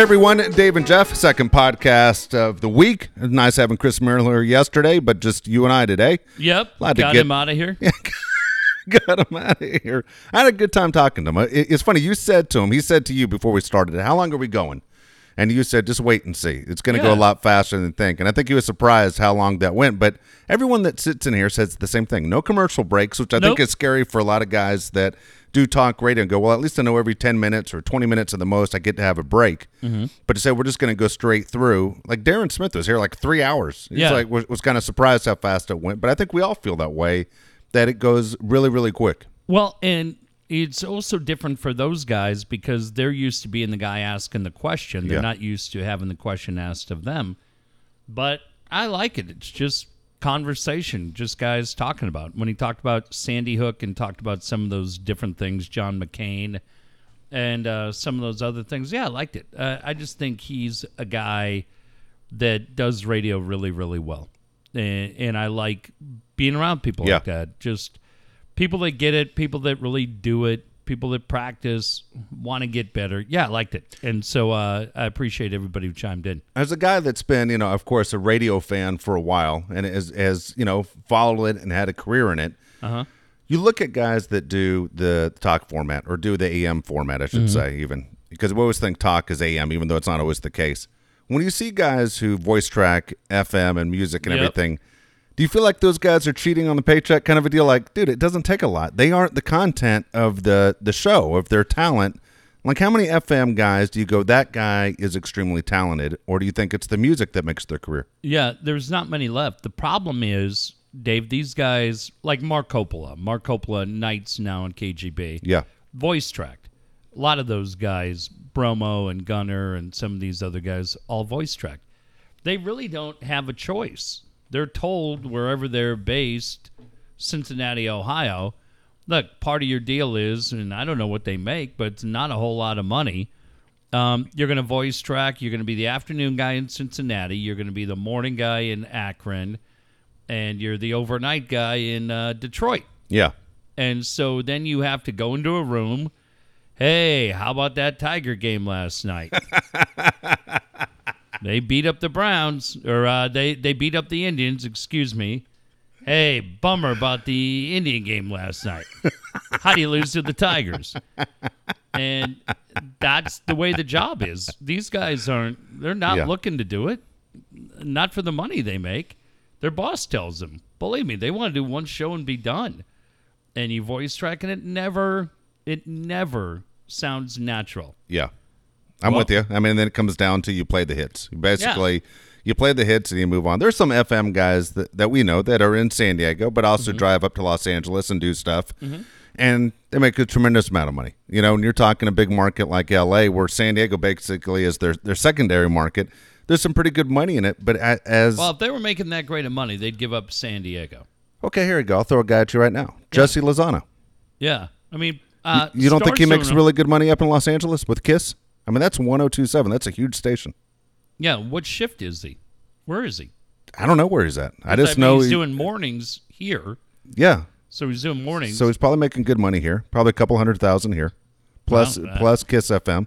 Hey everyone, Dave and Jeff, second podcast of the week. Nice having Chris Miller yesterday, but just you and I today. Yep. Glad to get- him out of here. Got him out of here. I had a good time talking to him. It's funny. You said to him, he said to you before we started, "How long are we going?" And you said, "Just wait and see. It's going to go a lot faster than you think." And I think he was surprised how long that went. But everyone that sits in here says the same thing. No commercial breaks, which I think is scary for a lot of guys that do talk radio and go, "Well, at least I know every ten minutes or twenty minutes at the most I get to have a break." Mm-hmm. But to say we're just going to go straight through, like Darren Smith was here like three hours. He's Yeah. like was, was kind of surprised how fast it went. But I think we all feel that way. That it goes really, really quick. Well, and it's also different for those guys because they're used to being the guy asking the question. They're Yeah. not used to having the question asked of them. But I like it. It's just conversation, just guys talking about. When he talked about Sandy Hook and talked about some of those different things, John McCain, and uh, some of those other things, yeah, I liked it. Uh, I just think he's a guy that does radio really, really well. And, and I like being around people Yeah. like that. Just people that get it, people that really do it, people that practice, want to get better. Yeah, I liked it. And so uh, I appreciate everybody who chimed in. As a guy that's been, you know, of course, a radio fan for a while and has, has you know, followed it and had a career in it. Uh-huh. You look at guys that do the talk format or do the AM format, I should say, even because we always think talk is AM, even though it's not always the case. When you see guys who voice track FM and music and Yep. everything, do you feel like those guys are cheating on the paycheck kind of a deal? Like, dude, it doesn't take a lot. They aren't the content of the the show, of their talent. Like, how many FM guys do you go, that guy is extremely talented? Or do you think it's the music that makes their career? Yeah, there's not many left. The problem is, Dave, these guys, like Mark Coppola, Mark Coppola, Nights now on KGB, Yeah. voice tracked. A lot of those guys, Bromo and Gunner and some of these other guys, all voice tracked. They really don't have a choice. They're told wherever they're based, Cincinnati, Ohio, look, part of your deal is, and I don't know what they make, but it's not a whole lot of money. Um, you're going to voice track. You're going to be the afternoon guy in Cincinnati. You're going to be the morning guy in Akron, and you're the overnight guy in uh, Detroit. Yeah. And so then you have to go into a room. Hey, how about that Tiger game last night? they beat up the Browns, or uh, they they beat up the Indians. Excuse me. Hey, bummer about the Indian game last night. How do you lose to the Tigers? And that's the way the job is. These guys aren't. They're not Yeah. looking to do it. Not for the money they make. Their boss tells them. Believe me, they want to do one show and be done and you voice track and it never it never sounds natural Yeah. I'm Well- with you. I mean, then it comes down to you play the hits. Basically, you play the hits and you move on. There's some FM guys that, that we know that are in San Diego, but Mm-hmm. also drive up to Los Angeles and do stuff. And they make a tremendous amount of money. You know, and you're talking a big market like LA, where San Diego basically is their, their secondary market. There's some pretty good money in it, but as well if they were making that great of money they'd give up san diego okay, here we go. I'll throw a guy at you right now, Jesse Lozano. yeah i mean uh, You don't think he makes really good money up in Los Angeles with Kiss? I mean, that's 1027. That's a huge station. yeah what shift is he where is he I don't know where he's at. I just mean, know he's he- doing mornings here Yeah. so he's doing mornings So he's probably making good money here. Probably a couple hundred thousand here. Plus Wow. Uh, plus Kiss FM.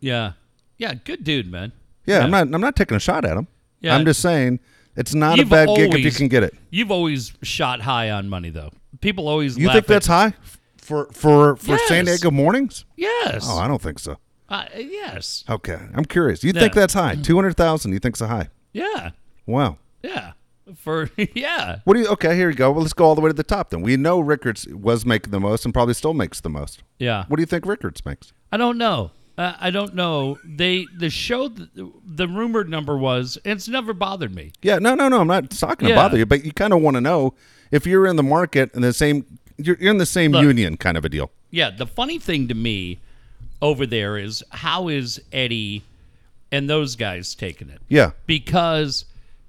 yeah yeah good dude man Yeah, I'm not I'm not taking a shot at him. Yeah. I'm just saying it's not You've a bad gig if you can get it. you've always shot high on money though people always You think at- that's high for for for San Diego mornings? yes Oh, I don't think so. Uh, yes Okay, I'm curious. You think Yeah. that's high? Two hundred thousand? You think's a high? yeah Wow. yeah for yeah What do you? Okay, here you go. Well, let's go all the way to the top. Then we know Rickards was making the most and probably still makes the most. yeah What do you think Rickards makes? I don't know. Uh, I don't know. They the show the, the rumored number was. and It's never bothered me. Yeah, no, no, no. I'm not talking to Yeah. bother you, but you kind of want to know if you're in the market and the same, you're, you're in the same Look. union kind of a deal. Yeah. The funny thing to me over there is how is Eddie and those guys taking it? Yeah, Because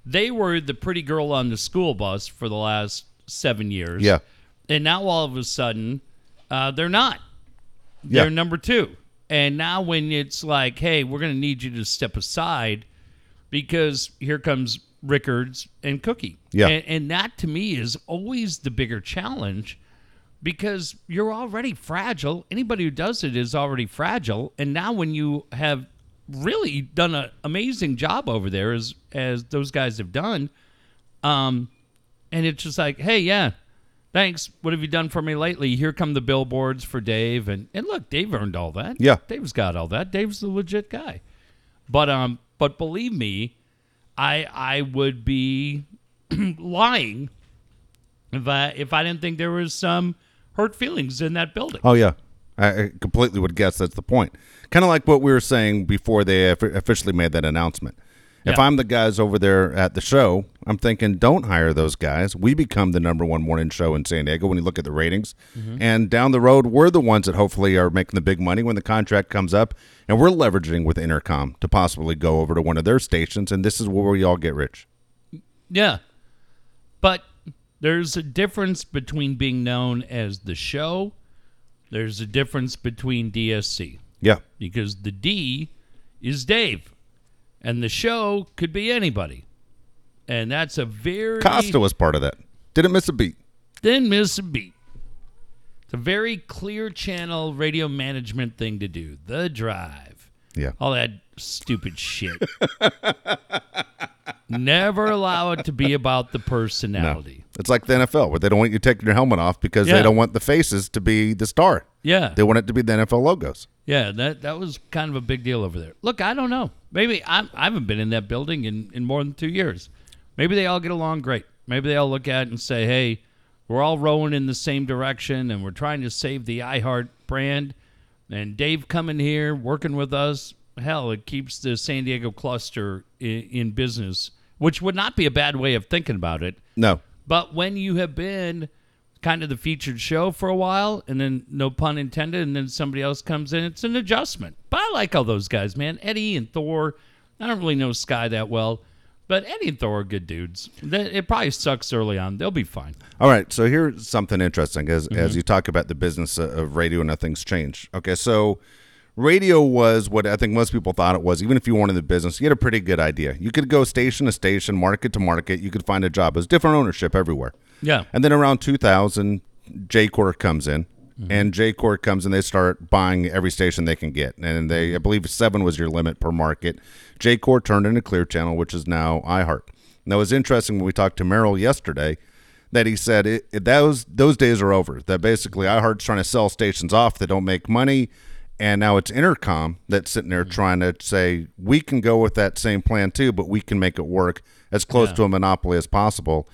they were the pretty girl on the school bus for the last seven years. Yeah. And now all of a sudden, uh, they're not. They're number two. And now when it's like, hey, we're going to need you to step aside because here comes Rickards and Cookie. Yeah. And, and that to me is always the bigger challenge because you're already fragile. Anybody who does it is already fragile. And now when you have really done an amazing job over there as as those guys have done. Um, and it's just like, hey, yeah, thanks. What have you done for me lately? Here come the billboards for Dave, and and look, Dave earned all that. Yeah. Dave's got all that. Dave's the legit guy. But um, but believe me, I I would be lying if I if I didn't think there was some hurt feelings in that building. Oh yeah, I completely would guess that's the point. Kind of like what we were saying before they officially made that announcement. If Yeah. I'm the guys over there at the show, I'm thinking, don't hire those guys. We become the number one morning show in San Diego when you look at the ratings. Mm-hmm. And down the road, we're the ones that hopefully are making the big money when the contract comes up. And we're leveraging with Entercom to possibly go over to one of their stations. And this is where we all get rich. Yeah. But there's a difference between being known as the show. There's a difference between DSC Yeah. because the D is Dave and the show could be anybody. And that's a very Costa was part of that. Didn't miss a beat. didn't miss a beat. It's a very clear channel radio management thing to do. The drive. Yeah. all that stupid shit. Never allow it to be about the personality. It's like the NFL where they don't want you taking your helmet off because Yeah. they don't want the faces to be the star. Yeah, They want it to be the NFL logos. yeah, that that was kind of a big deal over there. Look, I don't know. Maybe I'm, I haven't been in that building in, in more than two years. Maybe they all get along great. Maybe they all look at it and say, "Hey, we're all rowing in the same direction, and we're trying to save the iHeart brand." And Dave coming here, working with us, hell, it keeps the San Diego cluster in, in business, which would not be a bad way of thinking about it. No. But when you have been kind of the featured show for a while, and then no pun intended, and then somebody else comes in, it's an adjustment. But I like all those guys, man. Eddie and Thor. I don't really know Sky that well, but Eddie and Thor are good dudes. They- It probably sucks early on. They'll be fine. All right. So here's something interesting as Mm-hmm. as you talk about the business of- of radio and how things change. Okay. So radio was what I think most people thought it was. Even if you weren't in the business, you had a pretty good idea. You could go station to station, market to market. You could find a job. It was different ownership everywhere. Yeah. And then around 2000, Jacor comes in, Mm-hmm. and Jacor comes and they start buying every station they can get. And they, I believe, seven was your limit per market. Jacor turned into Clear Channel, which is now iHeart. Now, it was interesting when we talked to Merrill yesterday that he said it, it, those those days are over. That basically iHeart's trying to sell stations off that don't make money, and now it's Entercom that's sitting there hmm. trying to say we can go with that same plan too, but we can make it work as close Yeah. to a monopoly as possible.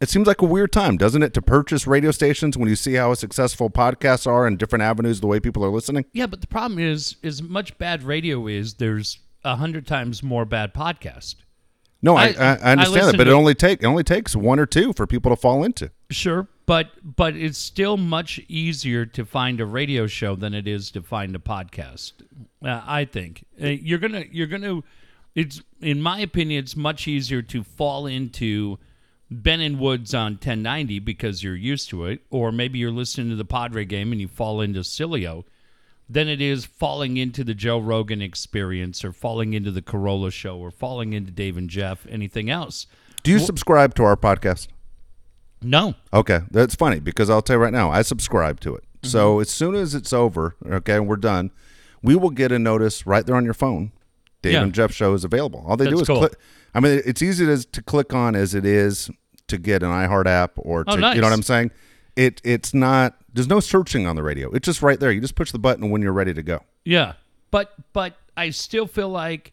It seems like a weird time, doesn't it, to purchase radio stations when you see how successful podcasts are and different avenues the way people are listening? Yeah, but the problem is, as much bad radio is, there's a hundred times more bad podcast. No, I, I- I, I I understand that, but it only take it only takes one or two for people to fall into. Sure, but but it's still much easier to find a radio show than it is to find a podcast. Uh, I think Uh, you're gonna you're gonna. It's in my opinion, it's much easier to fall into Ben and Woods on 1090 because you're used to it, or maybe you're listening to the Padre game and you fall into Cilio, than it is falling into the Joe Rogan experience or falling into the Carolla show or falling into Dave and Jeff, anything else. Do you subscribe to our podcast? No, Okay, that's funny because I'll tell you right now, I subscribe to it. Mm-hmm. So as soon as it's over, okay, and we're done, we will get a notice right there on your phone. Dave Yeah. and Jeff show is available. All they do is cool. click. I mean, it's easy to, to click on as it is to get an iHeart app or to, Oh, nice. you know what I'm saying. It it's not. There's no searching on the radio. It's just right there. You just push the button when you're ready to go. Yeah, but but I still feel like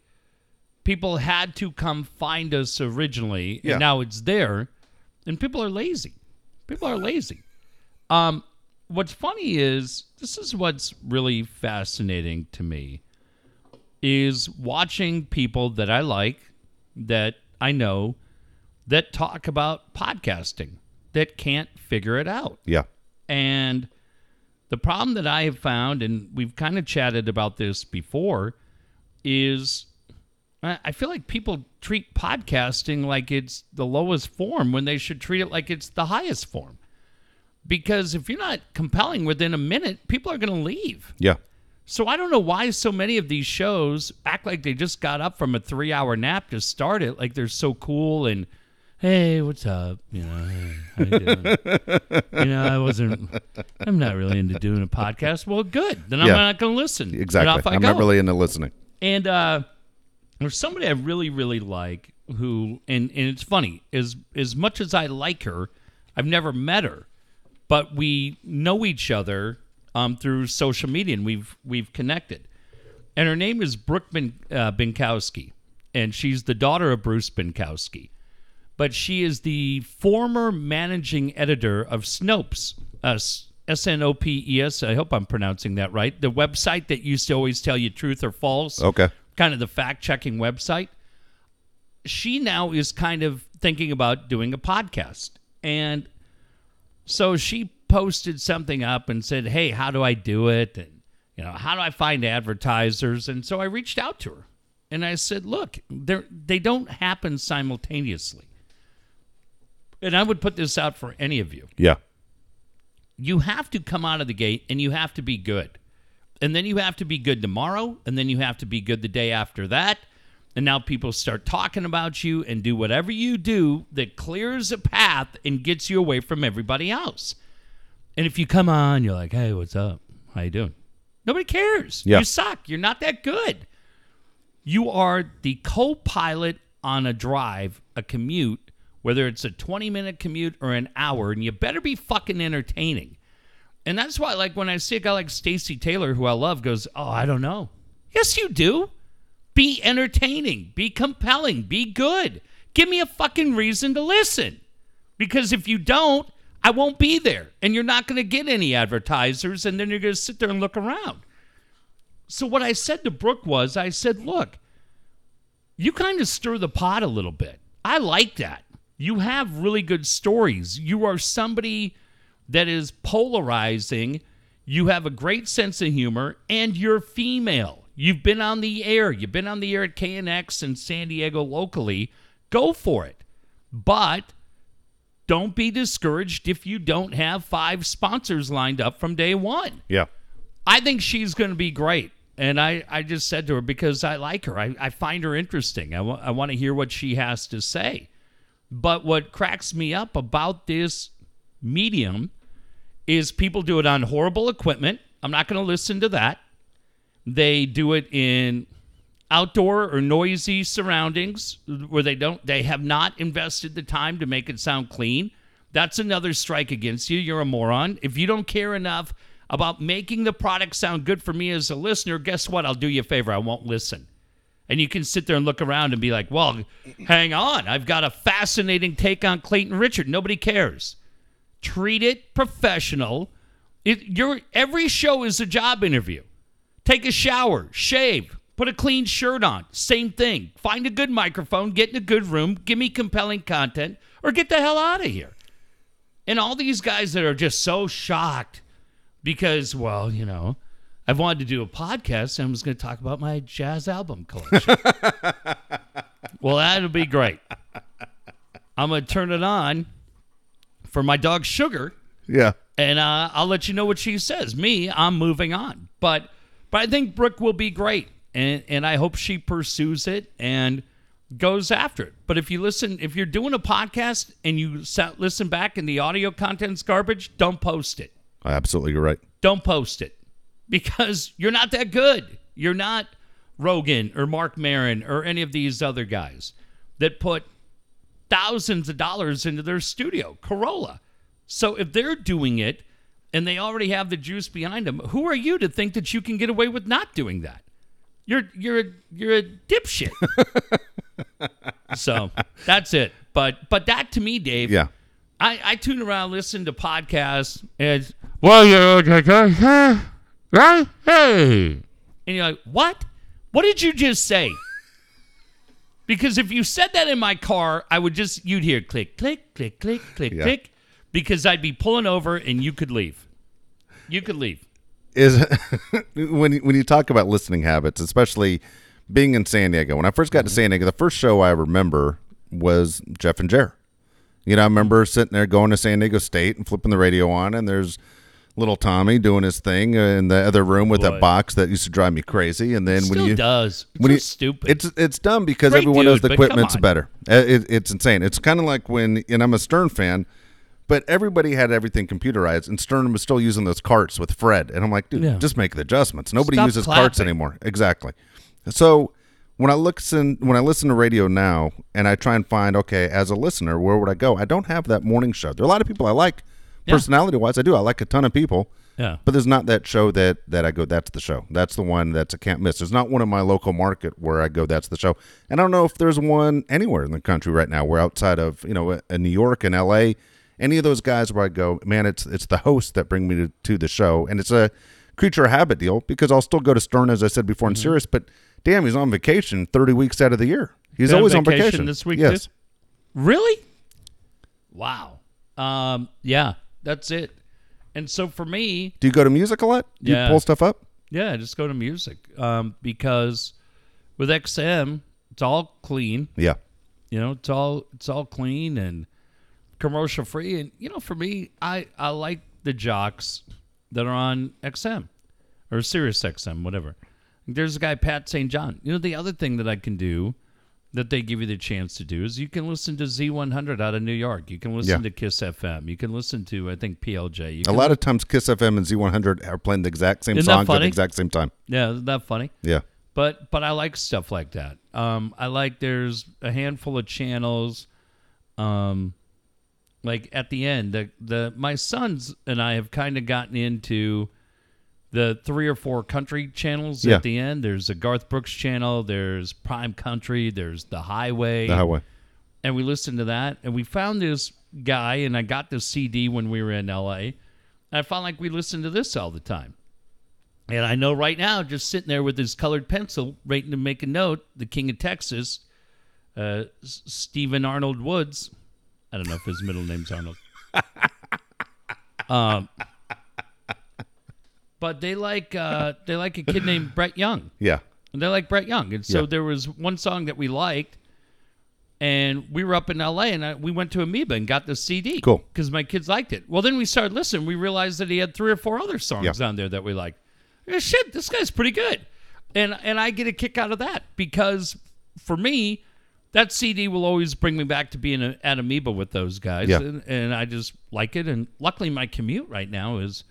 people had to come find us originally, Yeah. and now it's there, and people are lazy. People are lazy. Um, what's funny is this is what's really fascinating to me is watching people that I like, that I know, that talk about podcasting that can't figure it out. Yeah. And the problem that I have found, and we've kind of chatted about this before, is I I feel like people treat podcasting like it's the lowest form when they should treat it like it's the highest form. Because if you're not compelling within a minute, people are going to leave. Yeah. So I don't know why so many of these shows act like they just got up from a three hour nap to start it, like they're so cool and hey, what's up? You know, hey, how you doing? you know, I wasn't I'm not really into doing a podcast. Well, good. Then I'm Yeah. not gonna listen. And Exactly. I'm go. not really into listening. And uh, there's somebody I really, really like who, and, and it's funny, as, as much as I like her, I've never met her, but we know each other um, through social media and we've, we've connected. And her name is Brooke Bin, uh, Binkowski, and she's the daughter of Bruce Binkowski. But she is the former managing editor of Snopes, uh, S N O P E S. I hope I'm pronouncing that right. The website that used to always tell you truth or false Okay. Kind of the fact checking website. She now is kind of thinking about doing a podcast. And so she posted something up and said, Hey, how do I do it? And, you know, how do I find advertisers? And so I reached out to her and I said, Look, they don't happen simultaneously. And I would put this out for any of you Yeah. you have to come out of the gate and you have to be good. And then you have to be good tomorrow, and then you have to be good the day after that. And now people start talking about you and do whatever you do that clears a path and gets you away from everybody else. And if you come on, you're like, "Hey, what's up? How you doing?" Nobody cares. Yeah. You suck. You're not that good. You are the co-pilot on a drive, a commute, whether it's a 20-minute commute or an hour, and you better be fucking entertaining. And that's why, like, when I see a guy like Stacy Taylor, who I love, goes, "Oh, I don't know." Yes, you do. Be entertaining. Be compelling. Be good. Give me a fucking reason to listen. Because if you don't, I won't be there, and you're not going to get any advertisers, and then you're going to sit there and look around. So what I said to Brooke was, I said, "Look, you kind of stir the pot a little bit. I like that. You have really good stories. You are somebody that is polarizing. You have a great sense of humor, and you're female. You've been on the air. You've been on the air at KNX and San Diego locally. Go for it. But don't be discouraged if you don't have five sponsors lined up from day one. Yeah. I think she's going to be great. And I, I just said to her, because I like her, I, I find her interesting. I I want to hear what she has to say. But what cracks me up about this medium is people do it on horrible equipment. I'm not going to listen to that. They do it in outdoor or noisy surroundings where they don't they have not invested the time to make it sound clean. That's another strike against you. You're a moron. If you don't care enough about making the product sound good for me as a listener, guess what? I'll do you a favor. I won't listen. And you can sit there and look around and be like, well, hang on. I've got a fascinating take on Clayton Richard. Nobody cares. Treat it professional. It, your every show is a job interview. Take a shower, shave, put a clean shirt on. Same thing. Find a good microphone, get in a good room, give me compelling content, or get the hell out of here. And all these guys that are just so shocked because, well, you know, I've wanted to do a podcast and I was going to talk about my jazz album collection. well, that'll be great. I'm going to turn it on for my dog Sugar Yeah. and uh, I'll let you know what she says. Me, I'm moving on, but but I think Brooke will be great, and and I hope she pursues it and goes after it. But if you listen, if you're doing a podcast and you sa- listen back and the audio content's garbage, don't post it. Absolutely, you're right. Don't post it because you're not that good. You're not Rogan or Marc Maron or any of these other guys that put thousands of dollars into their studio, Carolla. So if they're doing it and they already have the juice behind them, who are you to think that you can get away with not doing that? You're you're a, you're a dipshit. so that's it. But but that to me, Dave, Yeah. I, I tune around, listen to podcasts, and well, you're right, hey, and you're like, what? What did you just say? Because if you said that in my car, I would just you'd hear click, click, click, click, click, Yeah. click, because I'd be pulling over and you could leave. You could leave. is when you- when you talk about listening habits, especially being in San Diego. When I first got to mm-hmm. San Diego, the first show I remember was Jeff and Jer. You know, I remember sitting there going to San Diego State and flipping the radio on, and there's little Tommy doing his thing in the other room with Boy. that box that used to drive me crazy. And then Still when you does. It's when so you, stupid. It's it's dumb because Great everyone knows the equipment's better. Uh, It, it's insane. It's kind of like when, and I'm a Stern fan, but everybody had everything computerized, and Stern was still using those carts with Fred. And I'm like, dude, Yeah. just make the adjustments. Nobody Stop uses carts anymore. Exactly. So when I listen when I listen to radio now and I try and find okay as a listener where would I go? I don't have that morning show. There are a lot of people I like Yeah. personality wise. I do. I like a ton of people. Yeah. But there's not that show that that I go. That's the show. That's the one that's a can't miss. There's not one in my local market where I go. That's the show. And I don't know if there's one anywhere in the country right now. We're outside of you know in New York and L.A. Any of those guys where I go, man, it's it's the host that bring me to, to the show, and it's a creature of habit deal because I'll still go to Stern as I said before in Sirius, but damn, he's on vacation 30 weeks out of the year. He's Been always on vacation vacation this week, Yes, too? Really? Wow. Um, yeah, that's it. And so for me, do you go to music a lot? Do Yeah. you pull stuff up? yeah, I just go to music. Um, because with XM, it's all clean. Yeah, You know, it's all it's all clean and commercial free. And you know, for me, I I like the jocks that are on XM or Sirius XM, whatever. There's a guy Pat St. John. You know, the other thing that I can do that they give you the chance to do is you can listen to Z100 out of New York. You can listen Yeah. to Kiss FM. You can listen to I think PLJ. You a lot of times Kiss FM and Z100 are playing the exact same songs at the exact same time. yeah, isn't that funny? Yeah, but but I like stuff like that. Um, I like there's a handful of channels. Um, like at the end, the the my sons and I have kind of gotten into the three or four country channels Yeah. at the end. There's a Garth Brooks channel. There's Prime Country. There's the Highway the highway. and we listened to that and we found this guy and i got this cd when we were in la and i found like we listened to this all the time and i know right now just sitting there with his colored pencil waiting to make a note the king of texas uh, stephen arnold woods i don't know if his middle name's arnold um, but they like uh, they like a kid named brett young Yeah, and they like Brett Young. And so Yeah. there was one song that we liked, and we were up in LA, and I, we went to Amoeba and got the CD. Cool. Because my kids liked it. Well, then we started listening. We realized that he had three or four other songs Yeah. on there that we liked. Yeah, shit, this guy's pretty good. And and I get a kick out of that because for me, that CD will always bring me back to being a, at Amoeba with those guys. Yeah. And, and I just like it. And luckily, my commute right now is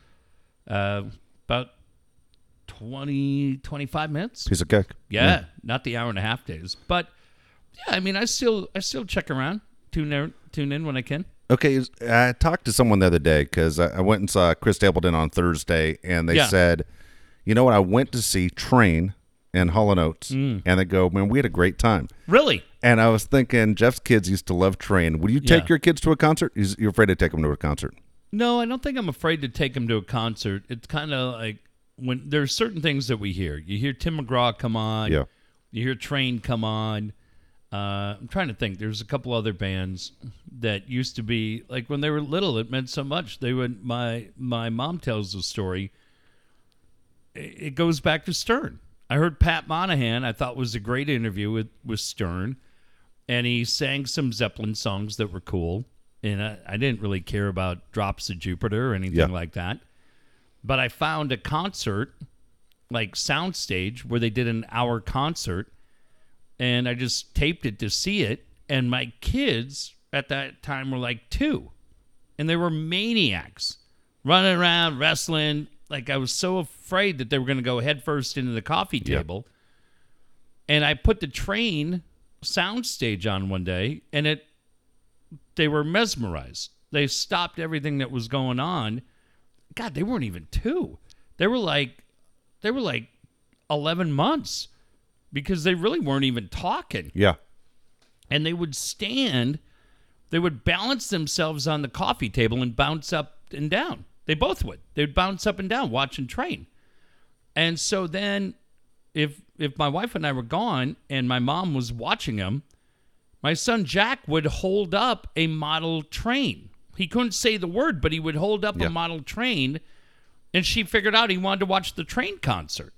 uh, about 20, 25 minutes. piece of cake. Yeah, not the hour and a half days, but yeah, I mean, I still I still check around, tune in, tune in when I can. Okay, I talked to someone the other day because I I went and saw Chris Stapleton on Thursday, and they Yeah. said, "You know what? I went to see Train and Hall and Oates, Mm. and they go, man, we had a great time." Really? And I was thinking, Jeff's kids used to love Train. Would you take Yeah. your kids to a concert? You're afraid to take them to a concert? No, I don't think I'm afraid to take him to a concert. It's kind of like when there's certain things that we hear. You hear Tim McGraw come on. Yeah. You hear Train come on. Uh, I'm trying to think. There's a couple other bands that used to be like when they were little. It meant so much. They would. My my mom tells the story. It it goes back to Stern. I heard Pat Monahan. I thought was a great interview with with Stern, and he sang some Zeppelin songs that were cool. And I, I didn't really care about Drops of Jupiter or anything Yeah. like that. But I found a concert, like soundstage, where they did an hour concert, and I just taped it to see it. And my kids at that time were like two, and they were maniacs, running around, wrestling. Like I was so afraid that they were going to go headfirst into the coffee Yeah. table. And I put the train soundstage on one day, and it they were mesmerized. They stopped everything that was going on. God, they weren't even two. They were like they were like 11 months because they really weren't even talking. Yeah. And they would stand, they would balance themselves on the coffee table and bounce up and down. They both would. They'd bounce up and down watching train. And so then if if my wife and I were gone and my mom was watching them, my son Jack would hold up a model train. He couldn't say the word, but he would hold up Yeah. a model train, and she figured out he wanted to watch the train concert.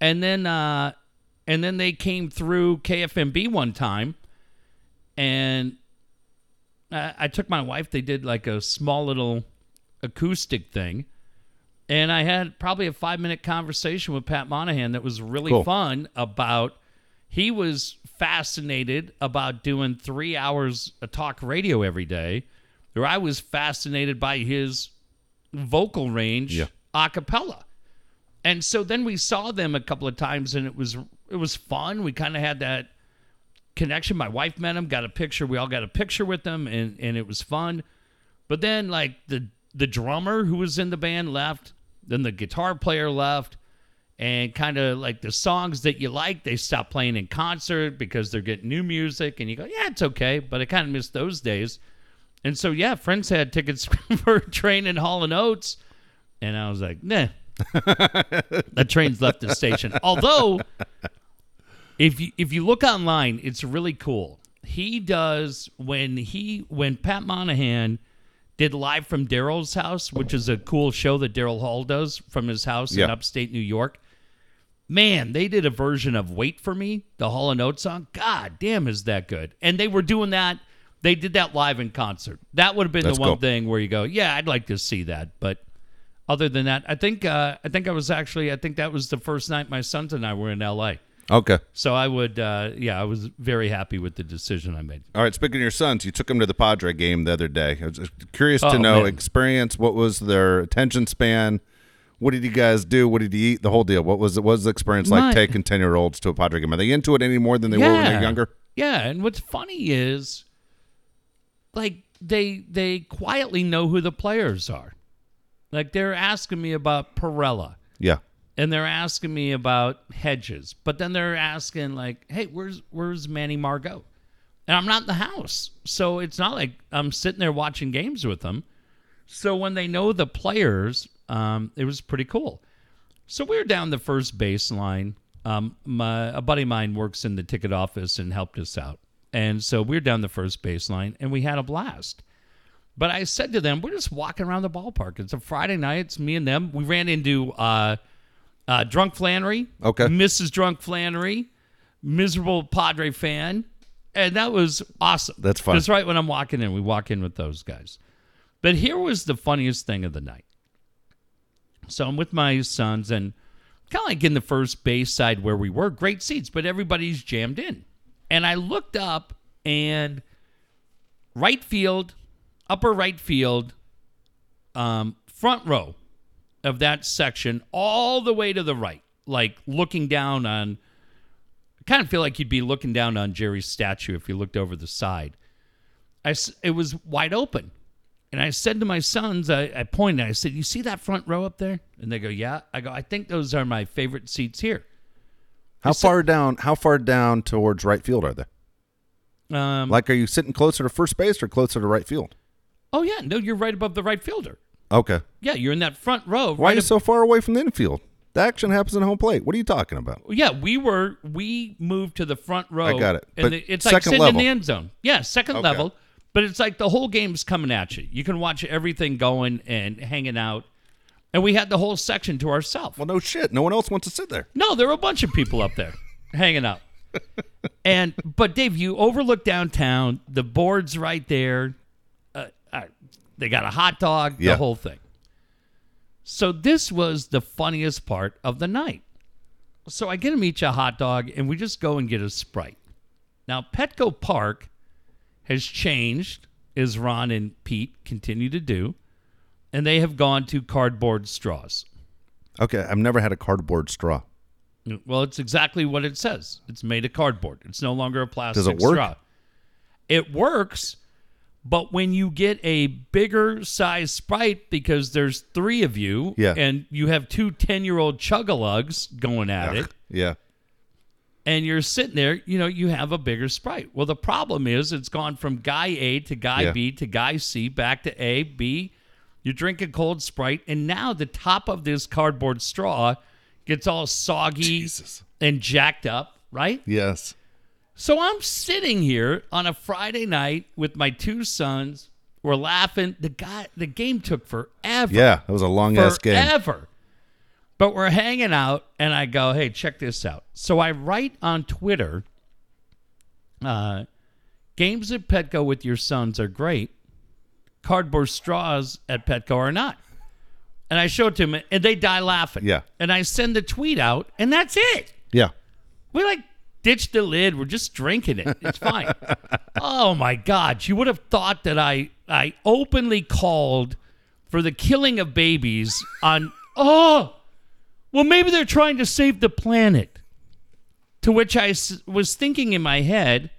And then, uh, and then they came through KFMB one time, and I, I took my wife. They did like a small little acoustic thing, and I had probably a five minute conversation with Pat Monahan that was really Cool. fun about. He was fascinated about doing three hours of talk radio every day, where I was fascinated by his vocal range Yeah. a cappella. And so then we saw them a couple of times, and it was it it was fun. We kind of had that connection. My wife met him, got a picture. We all got a picture with them, and and it was fun. But then like the the drummer who was in the band left, then the guitar player left, and kind of like the songs that you like, they stop playing in concert because they're getting new music, and you go, yeah, it's okay. But I kind of miss those days. And so yeah, friends had tickets for a train in Hall and Oates, and I was like, nah. the train's left the station. Although, if you if you look online, it's really cool. He does when he when Pat Monahan did live from Daryl's house, which is a cool show that Daryl Hall does from his house Yeah. in upstate New York. Man, they did a version of "Wait for Me," the Hall and Oates song. God damn, is that good? And they were doing that. They did that live in concert. That would have been the one thing where you go, "Yeah, I'd like to see that." But other than that, I think uh, I think I was actually I think that was the first night my sons and I were in L.A. Okay. So I would, uh, yeah, I was very happy with the decision I made. All right. Speaking of your sons, you took them to the Padre game the other day. I was curious to Oh, know man. experience. What was their attention span? What did you guys do? What did you eat? The whole deal. What was what was the experience like My- taking ten year olds to a Padre game? Are they into it any more than they were when they were younger? Yeah, and what's funny is, like they they quietly know who the players are. Like they're asking me about Perella, Yeah. and they're asking me about Hedges, but then they're asking like, "Hey, where's where's Manny Margot?" And I'm not in the house, so it's not like I'm sitting there watching games with them. So when they know the players, um, it was pretty cool. So we are down the first baseline. Um, my a buddy of mine works in the ticket office and helped us out, and so we are down the first baseline and we had a blast. But I said to them, "We're just walking around the ballpark. It's a Friday night. It's me and them. We ran into uh, uh, Drunk Flannery, Okay. Mrs. Drunk Flannery, miserable Padre fan, and that was awesome. That's fun. That's right when I'm walking in. We walk in with those guys. But here was the funniest thing of the night. So I'm with my sons and kind of like in the first base side where we were, great seats, but everybody's jammed in. And I looked up and right field, upper right field, um, front row of that section, all the way to the right, like looking down on. I kind of feel like you'd be looking down on Jerry's statue if you looked over the side. I, it was wide open. And I said to my sons, I, I pointed, I said, You see that front row up there? And they go, Yeah. I go, I think those are my favorite seats here. How said- far down? How far down towards right field are they? Um, Like, are you sitting closer to first base or closer to right field? oh, yeah. No, you're right above the right fielder. Okay. Yeah, you're in that front row. Why are you ab- so far away from the infield? The action happens in home plate. What are you talking about? Yeah, we were we moved to the front row. I got it. And But the- it's like second sitting level. in the end zone. Yeah, second Okay. level. But it's like the whole game's coming at you. You can watch everything going and hanging out. And we had the whole section to ourselves. Well, no shit. No one else wants to sit there. No, there were a bunch of people up there hanging out. And but Dave, you overlook downtown. The board's right there. Uh, uh, they got a hot dog. Yeah. The whole thing. So this was the funniest part of the night. So I get him each a hot dog, and we just go and get a sprite. Now Petco Park has changed, as Ron and Pete continue to do, and they have gone to cardboard straws. Okay, I've never had a cardboard straw. Well, it's exactly what it says. It's made of cardboard. It's no longer a plastic Does it work? straw. It works, but when you get a bigger size Sprite, because there's three of you, Yeah. and you have two 10 year old chuggalugs going at it, Yeah. And you're sitting there, you know, you have a bigger Sprite. Well, the problem is it's gone from guy A to guy Yeah. B to guy C, back to A, B. You drink a cold Sprite, and now the top of this cardboard straw gets all soggy Jesus. and jacked up, right? Yes. So I'm sitting here on a Friday night with my two sons. We're laughing. The guy, the game took forever. Yeah, it was a long ass game. Forever. But we're hanging out, and I go, hey, check this out. So I write on Twitter, uh, games at Petco with your sons are great. Cardboard straws at Petco are not. And I show it to them, and they die laughing. Yeah. And I send the tweet out, and that's it. Yeah. We like ditched the lid. We're just drinking it. It's fine. oh my God! You would have thought that I I openly called for the killing of babies on. Oh, well, maybe they're trying to save the planet. To which I was thinking in my head,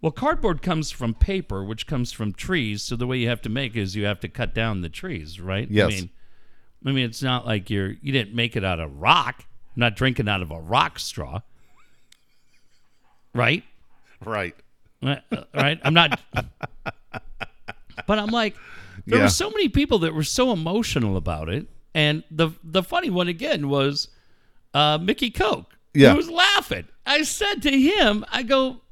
well, cardboard comes from paper, which comes from trees. So the way you have to make is you have to cut down the trees, right? Yes. I mean, I mean, it's not like you're you didn't make it out of rock. I'm not drinking out of a rock straw, right? Right. Right? uh, right? I'm not. But I'm like, there Yeah. were so many people that were so emotional about it, and the the funny one again was uh, Mickey Koch. Yeah. He was laughing. I said to him, I go,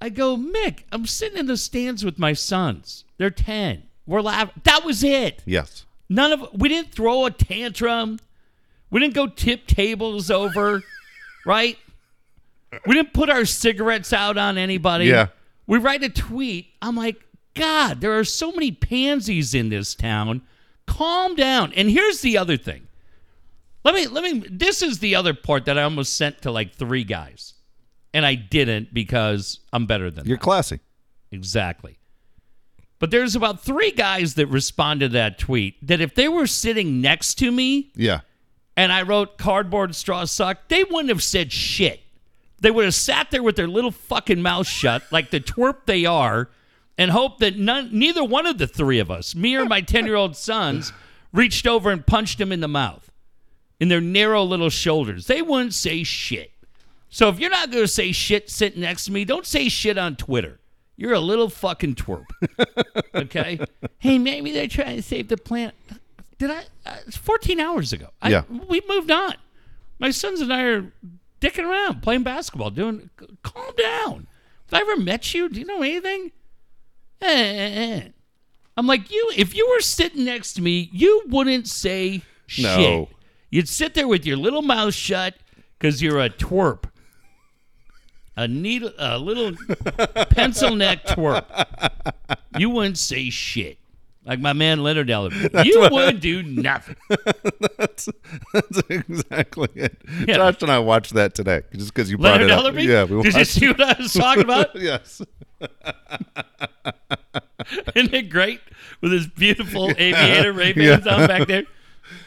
I go, Mick, I'm sitting in the stands with my sons. They're ten. We're laughing. That was it. Yes. None of we didn't throw a tantrum. We didn't go tip tables over, right? We didn't put our cigarettes out on anybody. Yeah. We write a tweet. I'm like, God, there are so many pansies in this town. Calm down. And here's the other thing. Let me let me this is the other part that I almost sent to like three guys. And I didn't because I'm better than You're them. classy. Exactly. But there's about three guys that responded to that tweet that if they were sitting next to me Yeah. and I wrote cardboard straw suck, they wouldn't have said shit. They would have sat there with their little fucking mouth shut, like the twerp they are, and hope that none, neither one of the three of us, me or my 10 year old sons, reached over and punched him in the mouth in their narrow little shoulders. They wouldn't say shit. So if you're not going to say shit sitting next to me, don't say shit on Twitter. You're a little fucking twerp. Okay? hey, maybe they're trying to save the planet. Did I? Uh, it's 14 hours ago. I, Yeah. We moved on. My sons and I are dicking around, playing basketball, doing. Calm down. Have I ever met you? Do you know anything? Eh, eh, eh. I'm like, you, if you were sitting next to me, you wouldn't say shit. No. You'd sit there with your little mouth shut because you're a twerp. A needle, a little pencil neck twerp. You wouldn't say shit. Like my man Leonard Ellerbe. You I- wouldn't do nothing. That's that's exactly it. Yeah. Josh and I watched that today just because you brought Leonard it up. Yeah, we watched. Did you see what I was talking about? yes. Isn't it great? With his beautiful aviator Ray Bans Yeah. on back there.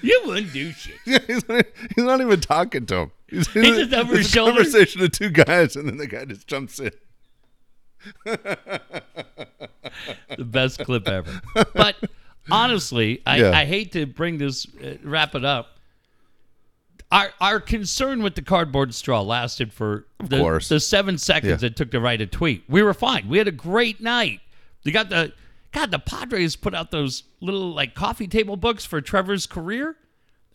You wouldn't do shit. Yeah, he's not, he's not even talking to him. He's, just over his shoulder. conversation of two guys, and then the guy just jumps in. The best clip ever. But honestly, I, Yeah. I hate to bring this uh, wrap it up. Our our concern with the cardboard straw lasted for the, course. the seven seconds Yeah. it took to write a tweet. We were fine. We had a great night. We got the God. The Padres put out those little like coffee table books for Trevor's career.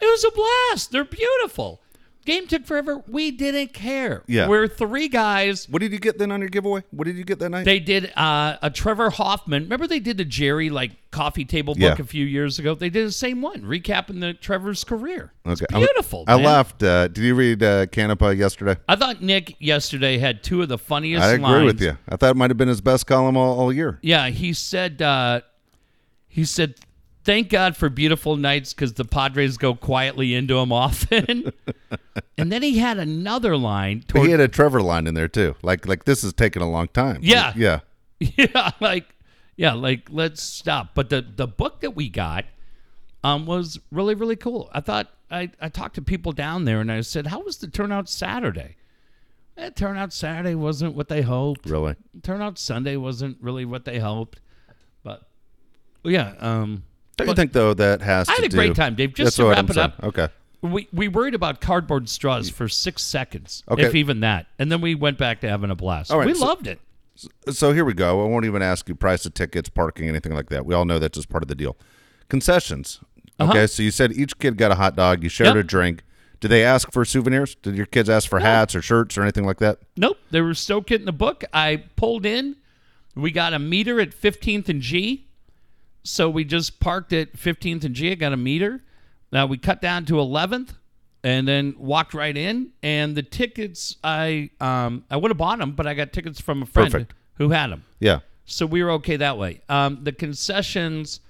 It was a blast. They're beautiful. Game took forever. We didn't care. Yeah. we're three guys. What did you get then on your giveaway? What did you get that night? They did uh, a Trevor Hoffman. Remember they did the Jerry like coffee table book Yeah. a few years ago. They did the same one, recapping the Trevor's career. It's Okay. I'm- beautiful. I man. laughed. Uh, did you read uh, Canepa yesterday? I thought Nick yesterday had two of the funniest. Lines. I agree lines. with you. I thought it might have been his best column all, all year. Yeah, he said. Uh, he said, "Thank God for beautiful nights because the Padres go quietly into them often." and then he had another line. Toward, he had a Trevor line in there too. Like like this is taking a long time. Yeah. Yeah. yeah, like yeah, like let's stop. But the the book that we got um was really really cool. I thought I I talked to people down there and I said, "How was the turnout Saturday?" Eh, turnout Saturday wasn't what they hoped. Really. Turnout Sunday wasn't really what they hoped. But yeah, um Don't you think though that has I had a great time, Dave. Just to wrap I'm it saying. up. Okay. we we worried about cardboard straws for 6 seconds, Okay. if even that. And then we went back to having a blast. All right, we so- loved it. So here we go. I won't even ask you price of tickets, parking, anything like that. We all know that's just part of the deal. Concessions. Uh-huh. Okay, so you said each kid got a hot dog. You shared Yep. a drink. Did they ask for souvenirs? Did your kids ask for hats or shirts or anything like that? Nope, they were still getting the book. I pulled in. We got a meter at 15th and G. So we just parked at 15th and G. I got a meter. Now we cut down to 11th and then walked right in. And the tickets, I um, I would have bought them, but I got tickets from a friend Perfect. who had them. Yeah. So we were okay that way. Um, the concessions,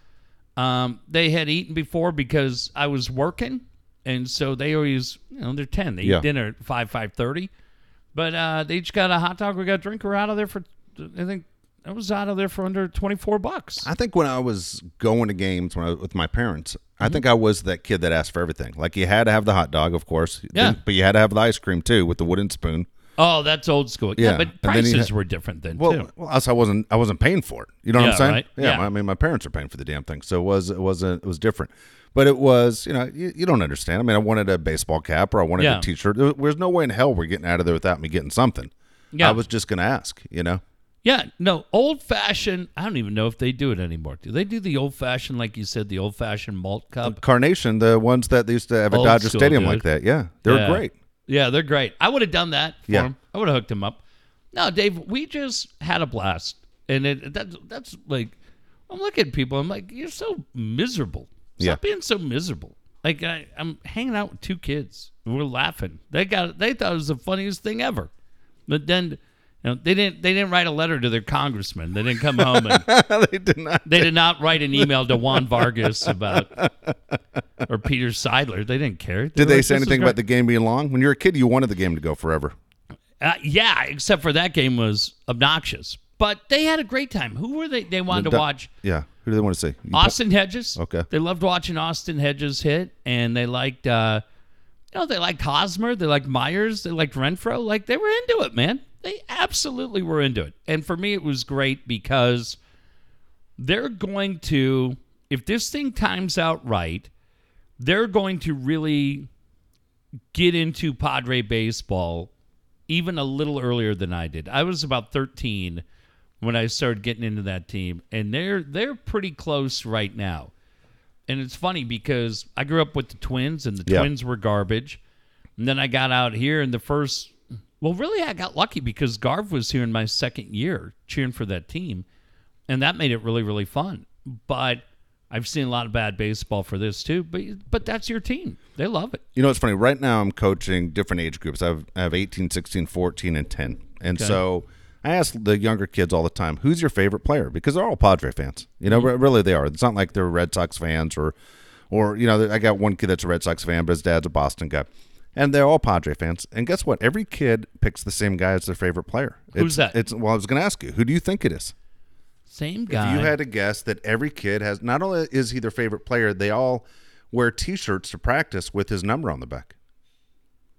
um, they had eaten before because I was working, and so they always, you know, they're ten. They Yeah. eat dinner at five five thirty, but uh, they each got a hot dog. We got a drink. We're out of there for, I think, I was out of there for under twenty four bucks. I think when I was going to games when I, with my parents, I Mm-hmm. think I was that kid that asked for everything. Like you had to have the hot dog, of course. Yeah. But you had to have the ice cream too with the wooden spoon. Oh, that's old school. Yeah, Yeah, but and then he prices had- were different then Well, too. well, us, I wasn't. I wasn't paying for it. You know what Yeah, I'm saying? right? Yeah, Yeah. I mean, my parents are paying for the damn thing, so it was it wasn't it was different. But it was, you know, you, you don't understand. I mean, I wanted a baseball cap or I wanted a T-shirt. There- There's no way in hell we're getting out of there without me getting something. Yeah. I was just going to ask. You know, Yeah, no, old fashioned. I don't even know if they do it anymore. Do they do the old fashioned, like you said, the old fashioned malt cup? Carnation, the ones that they used to have at Old Dodger school, Stadium dude. like that. Yeah, they're Yeah. great. Yeah, they're great. I would have done that for Yeah. them. I would have hooked him up. No, Dave, we just had a blast, and it that's that's like I'm looking at people. I'm like, you're so miserable. Stop Yeah. being so miserable. Like I, I'm hanging out with two kids. and We're laughing. They got they thought it was the funniest thing ever. But then, you know, they didn't they didn't write a letter to their congressman. They didn't come home and they did not. they did not write an email to Juan Vargas about or Peter Seidler. They didn't care. Did they like, say anything about the game being long? When you were a kid, you wanted the game to go forever. Uh, yeah, except for that game was obnoxious. But they had a great time. Who were they? They wanted to watch Yeah. Who do they want to see? You Austin Hedges. Okay. They loved watching Austin Hedges hit, and they liked, uh, you know, they liked Hosmer, they liked Myers, they liked Renfroe. Like they were into it, man. They absolutely were into it. And for me, it was great because they're going to, if this thing times out right, they're going to really get into Padre baseball even a little earlier than I did. I was about 13 when I started getting into that team, and they're they're pretty close right now. And it's funny because I grew up with the Twins, and the Yeah. Twins were garbage. And then I got out here and the first. Well, really, I got lucky because Garv was here in my second year cheering for that team, and that made it really, really fun. But I've seen a lot of bad baseball for this too. But but that's your team; they love it. You know, it's funny. Right now, I'm coaching different age groups. I have, I have 18, 16, 14, and 10. And Okay. so I ask the younger kids all the time, who's your favorite player? Because they're all Padre fans. You know, mm-hmm. re- really they are. It's not like they're Red Sox fans or, or you know, I got one kid that's a Red Sox fan, but his dad's a Boston guy. And they're all Padre fans. And guess what? Every kid picks the same guy as their favorite player. Who's It's- that? It's well, I was going to ask you, who do you think it is? Same guy. If you had to guess that every kid has not only is he their favorite player, they all wear T-shirts to practice with his number on the back.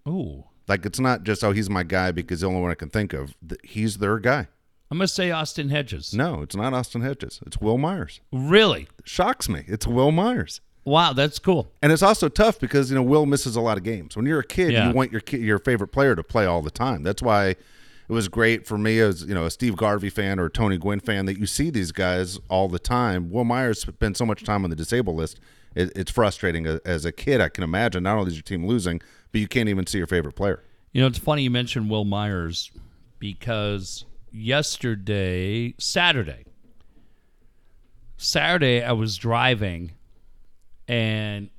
Ooh, Like it's not just oh he's my guy because the only one I can think of. He's their guy. I'm gonna say Austin Hedges. No, it's not Austin Hedges. It's Wil Myers. Really? Shocks me. It's Wil Myers. Wow, that's cool. And it's also tough because you know Wil misses a lot of games. When you're a kid, Yeah. you want your ki- your favorite player to play all the time. That's why it was great for me as you know a Steve Garvey fan or a Tony Gwynn fan that you see these guys all the time. Wil Myers spent so much time on the disabled list. It, it's frustrating as a kid. I can imagine. Not only is your team losing, but you can't even see your favorite player. You know, it's funny you mentioned Wil Myers because yesterday, Saturday, Saturday, I was driving and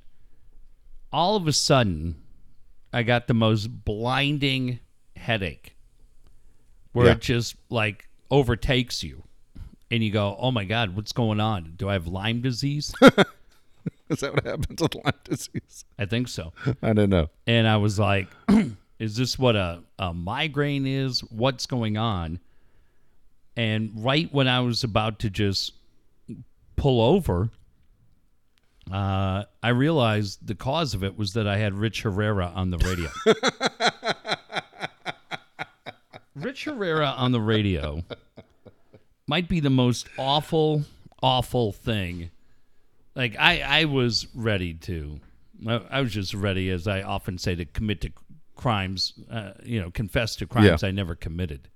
all of a sudden I got the most blinding headache where Yeah. it just like overtakes you. And you go, oh my God, what's going on? Do I have Lyme disease? Is that what happens with Lyme disease? I think so. I don't know. and I was like, "Is this what a, a migraine is? What's going on?" And right when I was about to just pull over, uh, I realized the cause of it was that I had Rich Herrera on the radio. Rich Herrera on the radio might be the most awful, awful thing. Like I, I was ready to. I, I was just ready, as I often say, to commit to crimes. Uh, you know, confess to crimes I never committed.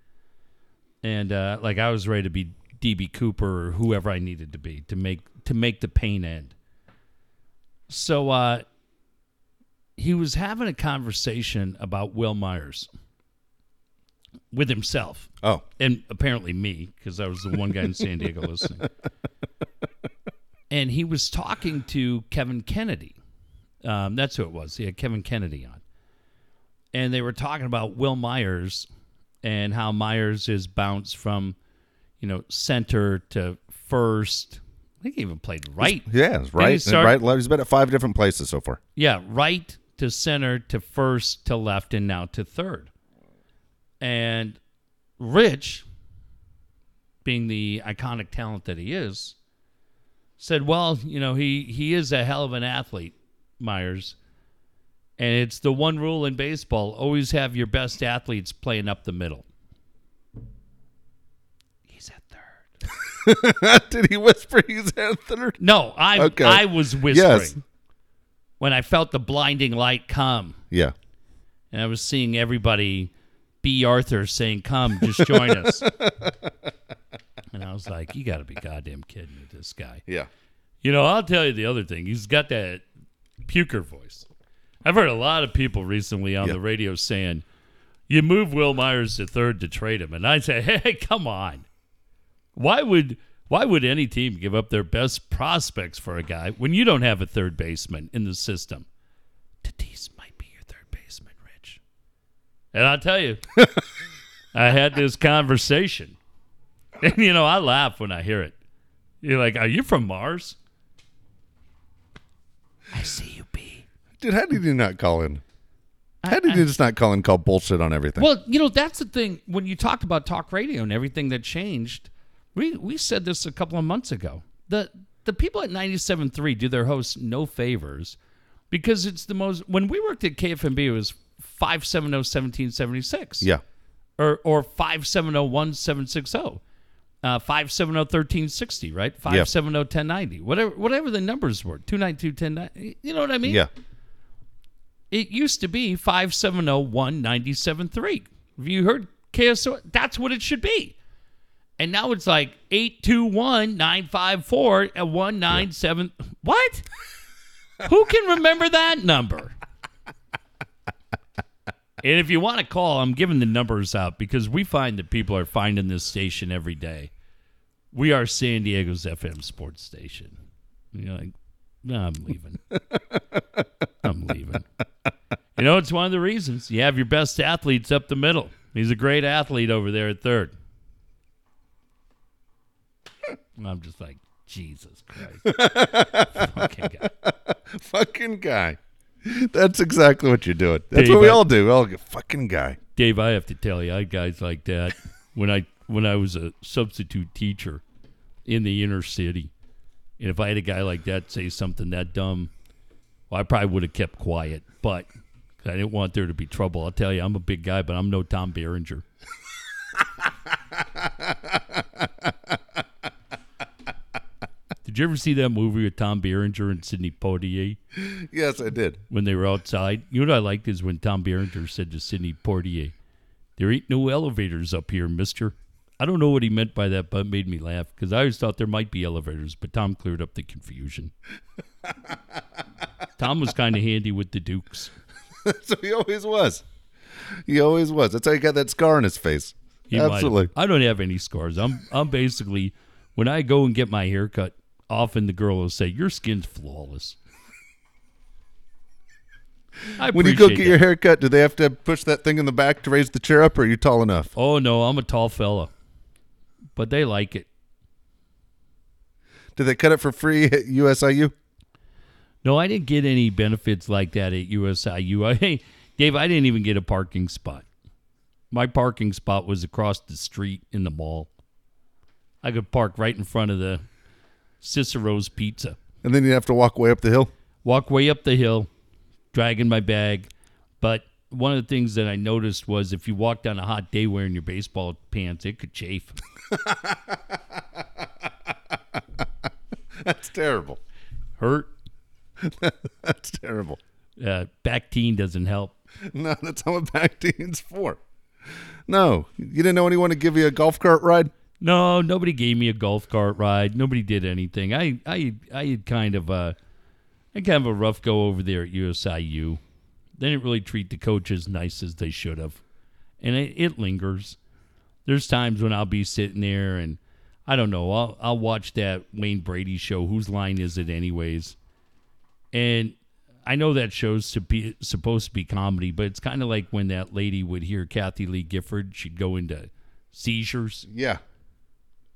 And uh, like I was ready to be DB Cooper or whoever I needed to be to make to make the pain end. So uh, he was having a conversation about Wil Myers with himself Oh, and apparently me because I was the one guy in San Diego listening. And he was talking to Kevin Kennedy. Um, that's who it was. He had Kevin Kennedy on, and they were talking about Wil Myers and how Myers is bounced from, you know, center to first. I think he even played right. yeah, it's right. he and start- right. left. He's been at five different places so far. Yeah, right to center to first to left and now to third. And Rich, being the iconic talent that he is, said, "Well, you know, he he is a hell of an athlete, Myers." And it's the one rule in baseball always have your best athletes playing up the middle. He's at third. Did he whisper he's third? No, I Okay. I was whispering Yes. when I felt the blinding light come. Yeah. And I was seeing everybody, Bea Arthur, saying, Come, just join us. and I was like, You got to be goddamn kidding me, this guy. Yeah. You know, I'll tell you the other thing. He's got that puker voice. I've heard a lot of people recently on Yeah. the radio saying, You move Wil Myers to third to trade him. And I say, Hey, come on. Why would. Why would any team give up their best prospects for a guy when you don't have a third baseman in the system? Tatis might be your third baseman, Rich. And I'll tell you, I had this conversation. And, you know, I laugh when I hear it. You're like, Are you from Mars? I see you, B. Dude, how did you not call in? How did you just not call in, call bullshit on everything? Well, you know, that's the thing. When you talked about talk radio and everything that changed, we, we said this a couple of months ago. The the people at 97.3 do their hosts no favors because it's the most. When we worked at KFMB, it was 570 1776. yeah. or or five seven zero one seven six zero, five seven zero thirteen sixty, right? Five seven zero ten ninety, whatever whatever the numbers were, two nine two ten nine. You know what I mean? Yeah. It used to be five seven zero one ninety seven three. Have you heard KSO? That's what it should be. And now it's like eight two one nine five four and one nine seven. What? Who can remember that number? And if you want to call, I'm giving the numbers out because we find that people are finding this station every day. We are San Diego's FM sports station. You're like, no, I'm leaving. I'm leaving. You know, it's one of the reasons you have your best athletes up the middle. He's a great athlete over there at third. I'm just like, Jesus Christ. Fucking guy. Fucking guy. That's exactly what you're doing. That's Dave, what we I- all do. We all go, fucking guy. Dave, I have to tell you, I had guys like that when I when I was a substitute teacher in the inner city. And if I had a guy like that say something that dumb, well, I probably would have kept quiet. But I didn't want there to be trouble. I'll tell you, I'm a big guy, but I'm no Tom Berenger. Did you ever see that movie with Tom Berenger and Sidney Poitier? Yes, I did. when they were outside. You know what I liked is when Tom Berenger said to Sidney Poitier, "There ain't no elevators up here, Mister." I don't know what he meant by that, but it made me laugh because I always thought there might be elevators, but Tom cleared up the confusion. Tom was kind of handy with the Dukes. so he always was. He always was. That's how he got that scar on his face. He. Absolutely. I don't have any scars. I'm I'm basically when I go and get my hair cut, often the girl will say, "Your skin's flawless." When you go get that. your hair cut, do they have to push that thing in the back to raise the chair up, or are you tall enough? Oh no, I'm a tall fella, but they like it. Did they cut it for free at USIU? No, I didn't get any benefits like that at USIU. I, hey, Dave, I didn't even get a parking spot. My parking spot was across the street in the mall. I could park right in front of the Cicero's Pizza. And then you have to walk way up the hill. Walk way up the hill, dragging my bag. But one of the things that I noticed was if you walked on a hot day wearing your baseball pants, it could chafe. That's terrible. Hurt. That's terrible. Uh, Bactine doesn't help. No, that's not what Bactine's for. No, you didn't know anyone to give you a golf cart ride. No, nobody gave me a golf cart ride. Nobody did anything. I I I had kind of a I had kind of a rough go over there at USIU. They didn't really treat the coach as nice as they should have, and it, it lingers. There's times when I'll be sitting there and I don't know. I'll I'll watch that Wayne Brady show. Whose line is it, anyways? And I know that show's to be supposed to be comedy, but it's kind of like when that lady would hear Kathie Lee Gifford, she'd go into seizures. Yeah.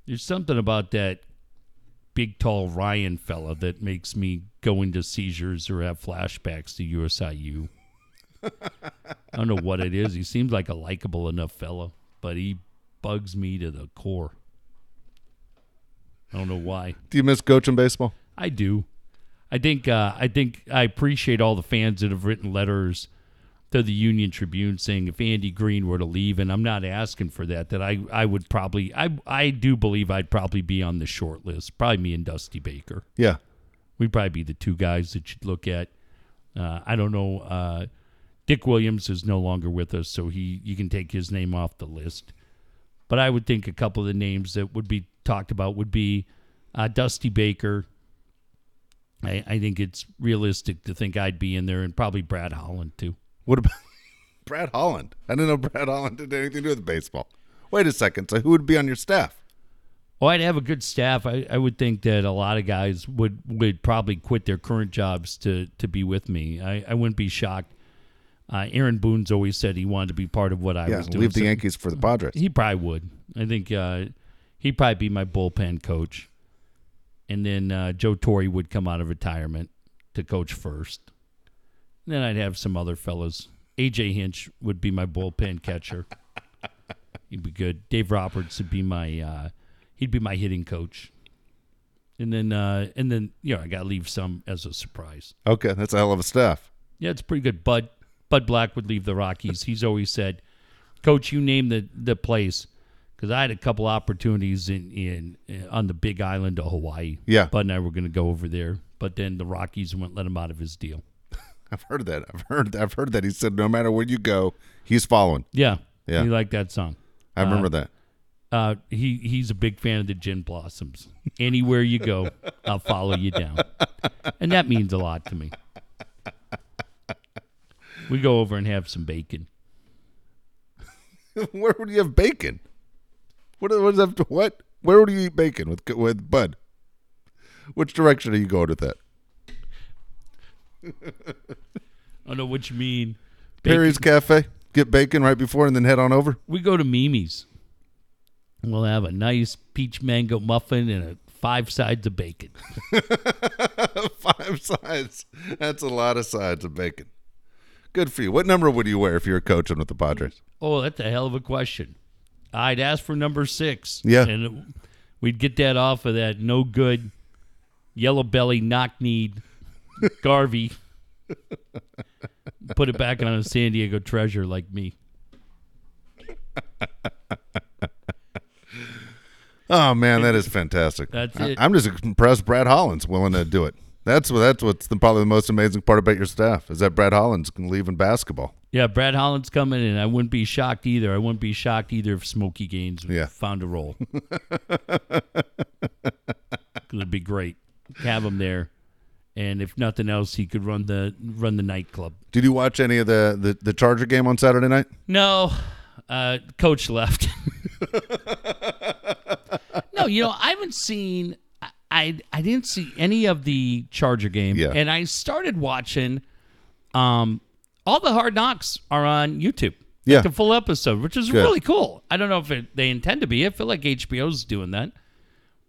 There's something about that big, tall Ryan fella that makes me go into seizures or have flashbacks to USIU. I don't know what it is. He seems like a likable enough fella, but he bugs me to the core. I don't know why. Do you miss coaching baseball? I do. I think uh, I think I appreciate all the fans that have written letters to the Union Tribune saying if Andy Green were to leave, and I'm not asking for that, that I, I would probably I I do believe I'd probably be on the short list. Probably me and Dusty Baker. Yeah. We'd probably be the two guys that you'd look at. Uh, I don't know. Uh, Dick Williams is no longer with us, so he you can take his name off the list. But I would think a couple of the names that would be talked about would be uh, Dusty Baker. I, I think it's realistic to think I'd be in there, and probably Brad Holland too. What about Brad Holland? I didn't know Brad Holland did anything to do with baseball. Wait a second. So who would be on your staff? Well, I'd have a good staff. I, I would think that a lot of guys would, would probably quit their current jobs to, to be with me. I, I wouldn't be shocked. Uh, Aaron Boone's always said he wanted to be part of what I Yeah, was doing. leave the so Yankees for the Padres. He probably would. I think uh, he'd probably be my bullpen coach. And then uh, Joe Torre would come out of retirement to coach first. Then I'd have some other fellows. AJ Hinch would be my bullpen catcher. He'd be good. Dave Roberts would be my uh, he'd be my hitting coach. And then uh, and then you know I got to leave some as a surprise. Okay, that's a hell of a staff. Yeah, it's pretty good. Bud Bud Black would leave the Rockies. He's always said, "Coach, you name the the place." Because I had a couple opportunities in, in in on the Big Island of Hawaii. Yeah. Bud and I were going to go over there, but then the Rockies wouldn't let him out of his deal. I've heard that. I've heard. I've heard that. He said no matter where you go, he's following. Yeah, Yeah. He liked that song. I remember that. Uh, he he's a big fan of the Gin Blossoms. Anywhere you go, I'll follow you down, and that means a lot to me. We go over and have some bacon. where would you have bacon? What what is that? What? Where would you eat bacon with with Bud? Which direction are you going with that? I don't know what you mean. Bacon. Perry's Cafe. Get bacon right before and then head on over. We go to Mimi's. We'll have a nice peach mango muffin and a five sides of bacon. Five sides. That's a lot of sides of bacon. Good for you. What number would you wear if you were coaching with the Padres? Oh, that's a hell of a question. I'd ask for number six. Yeah. And it, we'd get that off of that no good yellow belly knock kneed Garvey. Put it back on a San Diego treasure like me. Oh man, that is fantastic. That's I- it. I'm just impressed. Brad Holland's willing to do it. That's what. That's what's the, probably the most amazing part about your staff is that Brad Holland's leaving basketball. Yeah, Brad Holland's coming, in. I wouldn't be shocked either. I wouldn't be shocked either if Smokey Gaines Yeah. found a role. It'd be great. Have him there, and if nothing else, he could run the run the nightclub. Did you watch any of the the, the Charger game on Saturday night? No, uh, coach left. no, you know I haven't seen. I, I didn't see any of the Charger game, Yeah. and I started watching. Um, all the Hard Knocks are on YouTube. Yeah. the full episode, which is Good. really cool. I don't know if it, they intend to be. I feel like HBO's doing that.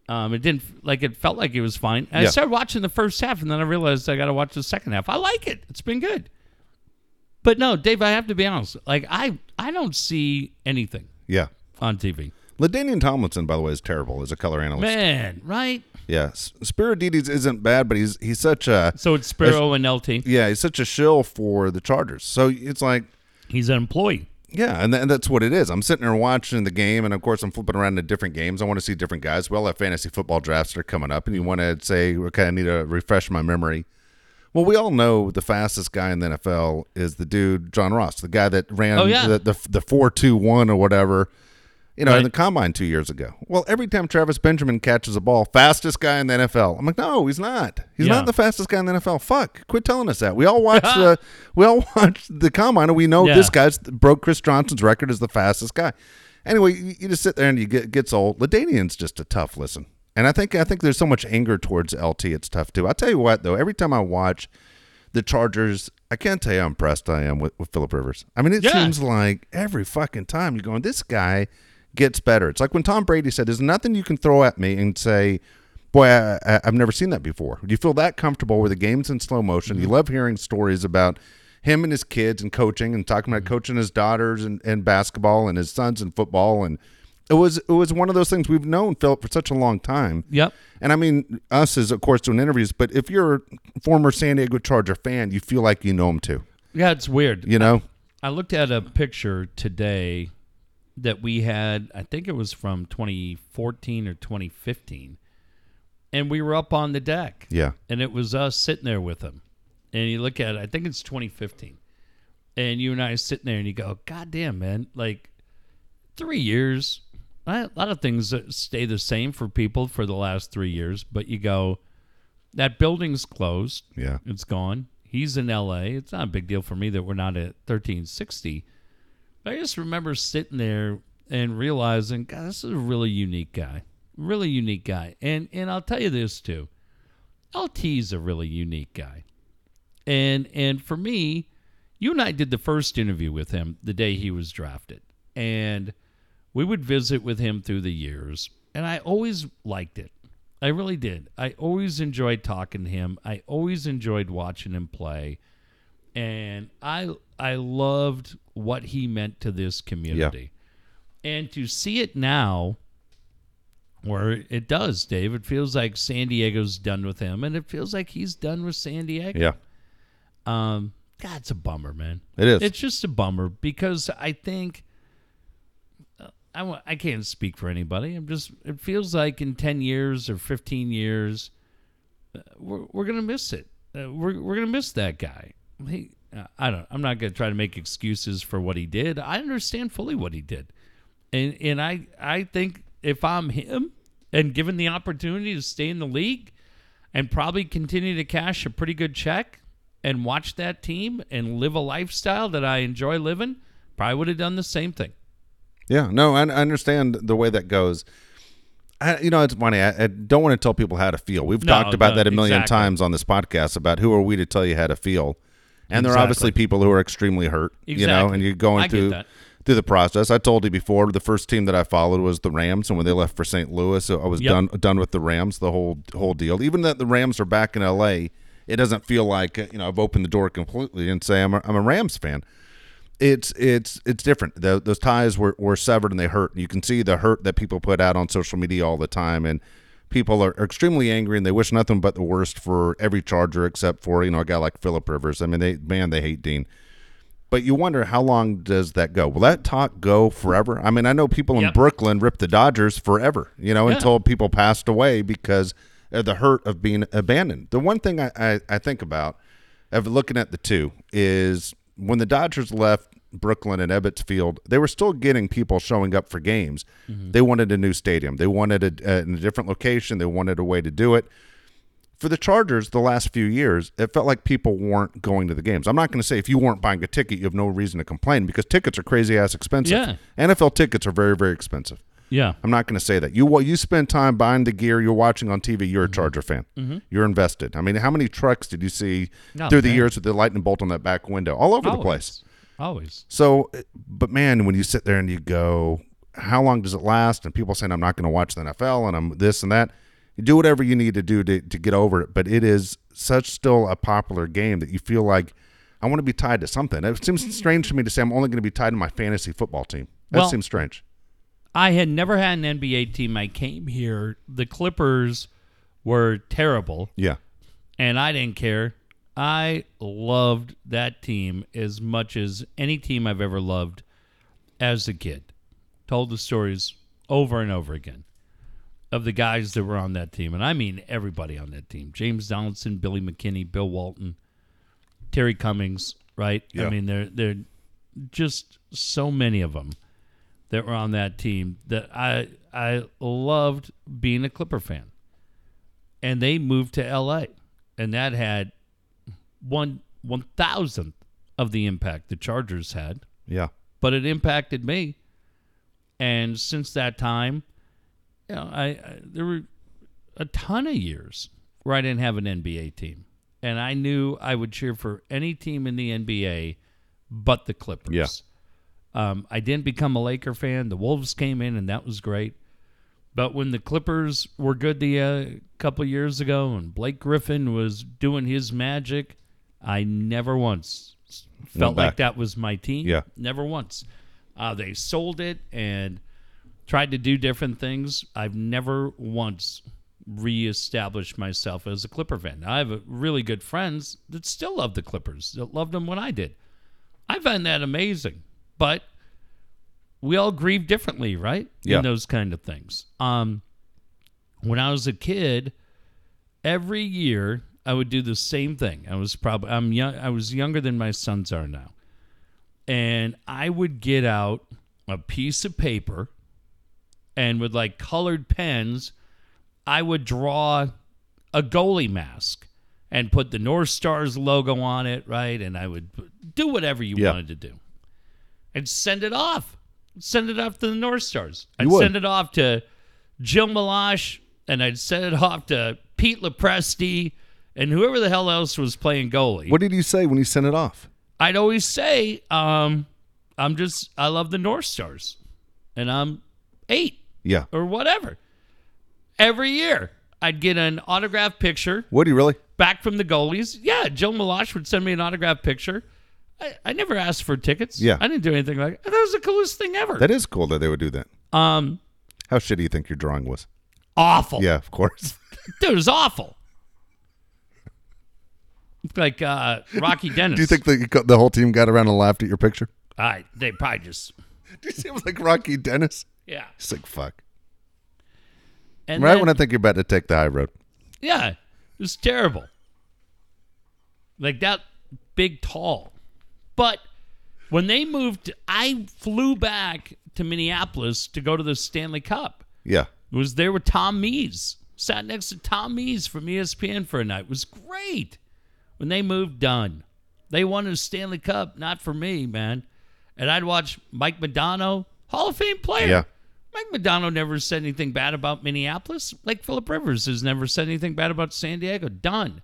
Um, it didn't like it felt like it was fine. Yeah. I started watching the first half, and then I realized I got to watch the second half. I like it; it's been good. But no, Dave, I have to be honest. Like I, I don't see anything Yeah. on TV. LaDainian Tomlinson, by the way, is terrible as a color analyst. Man, right? Yeah, S- Spero Dedes isn't bad, but he's he's such a So it's Spero and LT. yeah he's such a shill for the Chargers. So it's like He's an employee. Yeah, and, th- and that's what it is. I'm sitting there watching the game, and of course I'm flipping around to different games. I want to see different guys. Well, have fantasy football drafts that are coming up, and you want to say, okay, I need to refresh my memory. Well, we all know the fastest guy in the NFL is the dude John Ross, the guy that ran Oh, yeah. the the the four two one or whatever. You know, in the combine two years ago. Well, every time Travis Benjamin catches a ball, fastest guy in the NFL. I'm like, no, he's not. He's Yeah. not the fastest guy in the NFL. Fuck, quit telling us that. We all watch the we all watch the combine, and we know Yeah. this guy's broke Chris Johnson's record as the fastest guy. Anyway, you, you just sit there and you get gets old. LaDainian's just a tough listen, and I think I think there's so much anger towards LT. It's tough too. I tell you what, though, every time I watch the Chargers, I can't tell you how impressed I am with, with Philip Rivers. I mean, it Yeah. seems like every fucking time you're going, this guy gets better. It's like when Tom Brady said, "There's nothing you can throw at me and say." Boy, I, I, I've never seen that before. Do you feel that comfortable where the game's in slow motion? You mm-hmm. love hearing stories about him and his kids and coaching and talking about mm-hmm. coaching his daughters and, and basketball and his sons and football and It was it was one of those things we've known Philip for such a long time. Yep. And I mean, us is of course doing interviews, but if you're a former San Diego Charger fan, you feel like you know him too. Yeah, it's weird. You know? I looked at a picture today that we had, I think it was from 2014 or 2015. And we were up on the deck. Yeah. And it was us sitting there with him. And you look at it, I think it's 2015. And you and I are sitting there and you go, God damn, man. Like, three years. A lot of things stay the same for people for the last three years. But you go, that building's closed. Yeah. It's gone. He's in LA. It's not a big deal for me that we're not at 1360. I just remember sitting there and realizing, God, this is a really unique guy. Really unique guy. And and I'll tell you this too. LT's a really unique guy. And and for me, you and I did the first interview with him the day he was drafted. And we would visit with him through the years. And I always liked it. I really did. I always enjoyed talking to him. I always enjoyed watching him play. And I I loved what he meant to this community. And to see it now where it does, Dave, it feels like San Diego's done with him and it feels like he's done with San Diego. Yeah. Um God, it's a bummer, man. It is. It's just a bummer because I think I, I I can't speak for anybody. I'm just. It feels like in ten years or fifteen years, uh, we're we're gonna miss it. Uh, we're we're gonna miss that guy. He, uh, I don't. I'm not gonna try to make excuses for what he did. I understand fully what he did, and and I I think if I'm him and given the opportunity to stay in the league and probably continue to cash a pretty good check and watch that team and live a lifestyle that I enjoy living, probably would have done the same thing. Yeah, no, I, I understand the way that goes. I, you know, it's funny. I, I don't want to tell people how to feel. We've No, talked about no, that a million exactly. times on this podcast about who are we to tell you how to feel. And there are obviously people who are extremely hurt, you know, and you're going I through through the process. I told you before, the first team that I followed was the Rams, and when they left for St. Louis, I was Yep. done done with the Rams, the whole whole deal. Even that the Rams are back in L.A., it doesn't feel like you know I've opened the door completely and say I'm a, I'm a Rams fan it's it's it's different. The, those ties were, were severed and they hurt. You can see the hurt that people put out on social media all the time, and people are, are extremely angry and they wish nothing but the worst for every Charger except for you know a guy like Philip Rivers. I mean, they man they hate Dean. But you wonder how long does that go? Will that talk go forever? I mean, I know people in Yep. Brooklyn ripped the Dodgers forever, you know, Yeah. until people passed away because of the hurt of being abandoned. The one thing I, I, I think about of looking at the two is when the Dodgers left Brooklyn and Ebbets Field, they were still getting people showing up for games. They wanted a new stadium. They wanted a, a, in a different location. They wanted a way to do it. For the Chargers, the last few years, it felt like people weren't going to the games. I'm not going to say if you weren't buying a ticket, you have no reason to complain because tickets are crazy ass expensive. Yeah. NFL tickets are very, very expensive. Yeah. I'm not going to say that. You you spend time buying the gear you're watching on TV. Mm-hmm. You're a Charger fan. You're invested. I mean, how many trucks did you see Oh, through the years with the lightning bolt on that back window, all over the place? Always. So, eh, but man, when you sit there and you go, how long does it last? And people saying I'm not going to watch the NFL and I'm this and that. You do whatever you need to do to, to get over it. But it is such still a popular game that you feel like I want to be tied to something. It seems strange to me to say I'm only going to be tied to my fantasy football team. That Well- seems strange. I had never had an NBA team. I came here. The Clippers were terrible, Yeah. and I didn't care. I loved that team as much as any team I've ever loved as a kid. Told the stories over and over again of the guys that were on that team, and I mean everybody on that team: James Donaldson, Billy McKinney, Bill Walton, Terry Cummings. Right? Yeah. I mean, they're they're just so many of them that were on that team that I I loved being a Clipper fan. And they moved to LA. And that had one one thousandth of the impact the Chargers had. Yeah. But it impacted me. And since that time, you know, I, I there were a ton of years where I didn't have an NBA team. And I knew I would cheer for any team in the NBA but the Clippers. Yeah. Um, I didn't become a Laker fan. The Wolves came in, and that was great. But when the Clippers were good the uh, couple years ago, and Blake Griffin was doing his magic, I never once felt like that was my team. Yeah. never once. Uh, they sold it, and tried to do different things. I've never once reestablished myself as a Clipper fan. I have really good friends that still love the Clippers, that loved them when I did. I find that amazing. But we all grieve differently, right? Yeah. In those kind of things. Um, when I was a kid, every year I would do the same thing. I was probably I'm young. I was younger than my sons are now, and I would get out a piece of paper, and with like colored pens, I would draw a goalie mask and put the North Stars logo on it, right? And I would do whatever you Yeah. wanted to do, and send it off. Send it off to the North Stars. I'd would. send it off to Gilles Meloche, and I'd send it off to Pete LoPresti and whoever the hell else was playing goalie. What did you say when you sent it off? I'd always say, um, I'm just, I love the North Stars, and I'm eight Yeah. or whatever. Every year, I'd get an autographed picture Would you really? back from the goalies. Yeah, Joe Meloche would send me an autographed picture. I, I never asked for tickets. Yeah. I didn't do anything like that. was the coolest thing ever. That is cool that they would do that. um, How shitty do you think your drawing was? awful. Yeah, of course. Dude, it was awful. It's like uh, Rocky Dennis. do you think the, the whole team got around and laughed at your picture? I, they probably just, Do you see it was like Rocky Dennis? yeah. He's like, fuck. And Right then- when I think you're about to take the high road. Yeah, it was terrible. Like that big tall. But when they moved, I flew back to Minneapolis to go to the Stanley Cup. Yeah. It was there with Tom Mees. Sat next to Tom Mees from ESPN for a night. It was great. When they moved, done. They won a Stanley Cup, not for me, man. And I'd watch Mike Modano, Hall of Fame player. Yeah. Mike Modano never said anything bad about Minneapolis. Like Philip Rivers has never said anything bad about San Diego. Done.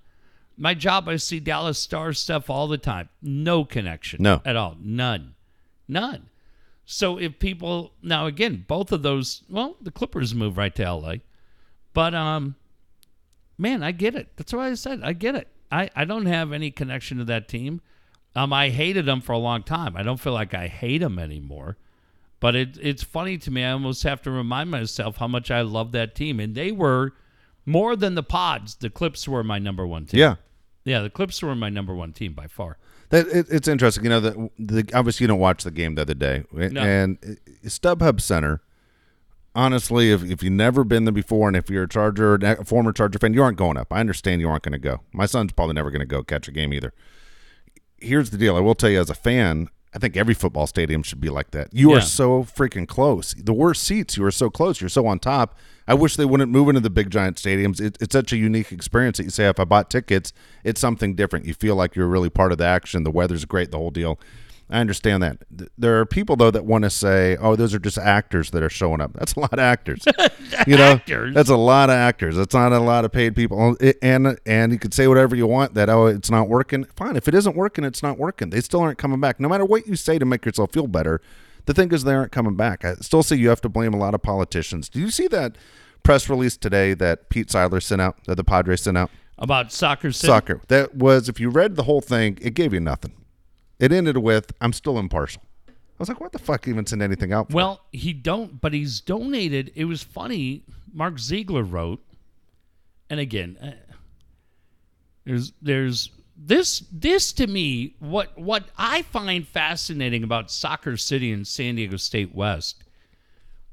My job, I see Dallas Stars stuff all the time. No connection. No. At all. None. None. So if people now again, both of those well, the Clippers move right to LA. But um man, I get it. That's why I said I get it. I, I don't have any connection to that team. Um I hated them for a long time. I don't feel like I hate them anymore. But it, it's funny to me. I almost have to remind myself how much I love that team. And they were more than the pods. The Clips were my number one team. Yeah. Yeah, the Clips were my number one team by far. That it, it's interesting, you know. The, the obviously you don't watch the game the other day, No. and StubHub Center. Honestly, if if you've never been there before, and if you're a Charger, a former Charger fan, you aren't going up. I understand you aren't going to go. My son's probably never going to go catch a game either. Here's the deal: I will tell you, as a fan, I think every football stadium should be like that. You Yeah. are so freaking close. The worst seats, you are so close. You're so on top. I wish they wouldn't move into the big giant stadiums. It, it's such a unique experience that you say, if I bought tickets, it's something different. You feel like you're really part of the action. The weather's great, the whole deal. I understand that. There are people though that want to say, "Oh, those are just actors that are showing up." That's a lot of actors. you know, Actors? that's a lot of actors. That's not a lot of paid people. Oh, and and you could say whatever you want that oh, it's not working. Fine, if it isn't working, it's not working. They still aren't coming back. No matter what you say to make yourself feel better, the thing is they aren't coming back. I still say you have to blame a lot of politicians. Do you see that press release today that Pete Seidler sent out, that the Padres sent out? About soccer city. Soccer. That was if you read the whole thing, it gave you nothing. It ended with I'm still impartial. I was like, what the fuck even send anything out? For? Well, he don't, but he's donated. It was funny. Mark Ziegler wrote, and again, uh, there's there's this this to me what what I find fascinating about Soccer City and San Diego State West.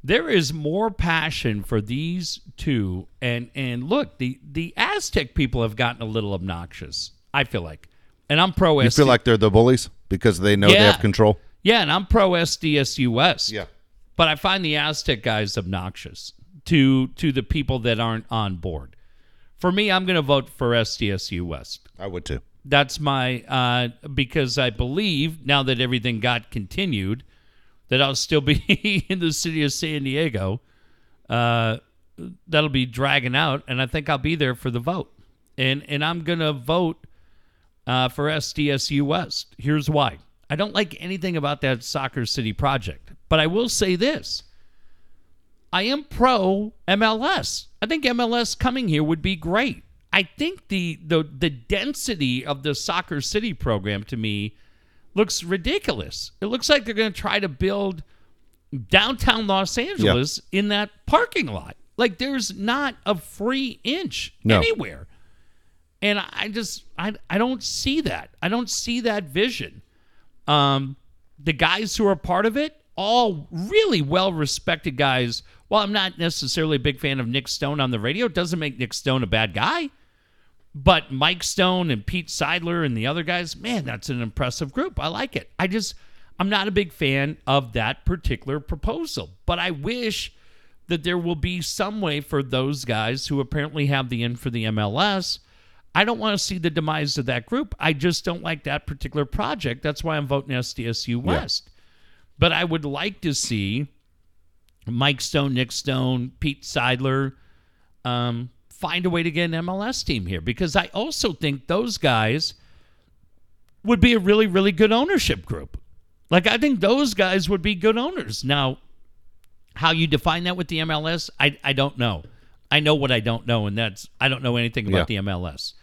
There is more passion for these two, and and look, the the Aztec people have gotten a little obnoxious. I feel like, and I'm pro. you feel like they're the bullies because they know they have control. yeah, and I'm pro SDSU West. Yeah. But I find the Aztec guys obnoxious to to the people that aren't on board. For me, I'm going to vote for SDSU West. I would too. That's my uh, because I believe now that everything got continued, that I'll still be in the city of San Diego. Uh, that'll be dragging out, and I think I'll be there for the vote. And and I'm gonna vote uh, for SDSU West. Here's why: I don't like anything about that Soccer City project, but I will say this: I am pro MLS. I think MLS coming here would be great. I think the the the density of the Soccer City program to me looks ridiculous. It looks like they're going to try to build downtown Los Angeles in that parking lot. Like there's not a free inch No. anywhere. And I just I I don't see that. I don't see that vision. Um the guys who are part of it, all really well respected guys. While I'm not necessarily a big fan of Nick Stone on the radio, it doesn't make Nick Stone a bad guy. But Mike Stone and Pete Seidler and the other guys, man, that's an impressive group. I like it. I just, I'm not a big fan of that particular proposal. But I wish that there will be some way for those guys who apparently have the in for the MLS. I don't want to see the demise of that group. I just don't like that particular project. That's why I'm voting SDSU West. But I would like to see Mike Stone, Nick Stone, Pete Seidler, um, find a way to get an MLS team here because I also think those guys would be a really, really good ownership group. Like, I think those guys would be good owners. Now, how you define that with the MLS, I, I don't know. I know what I don't know, and that's I don't know anything about Yeah. the MLS.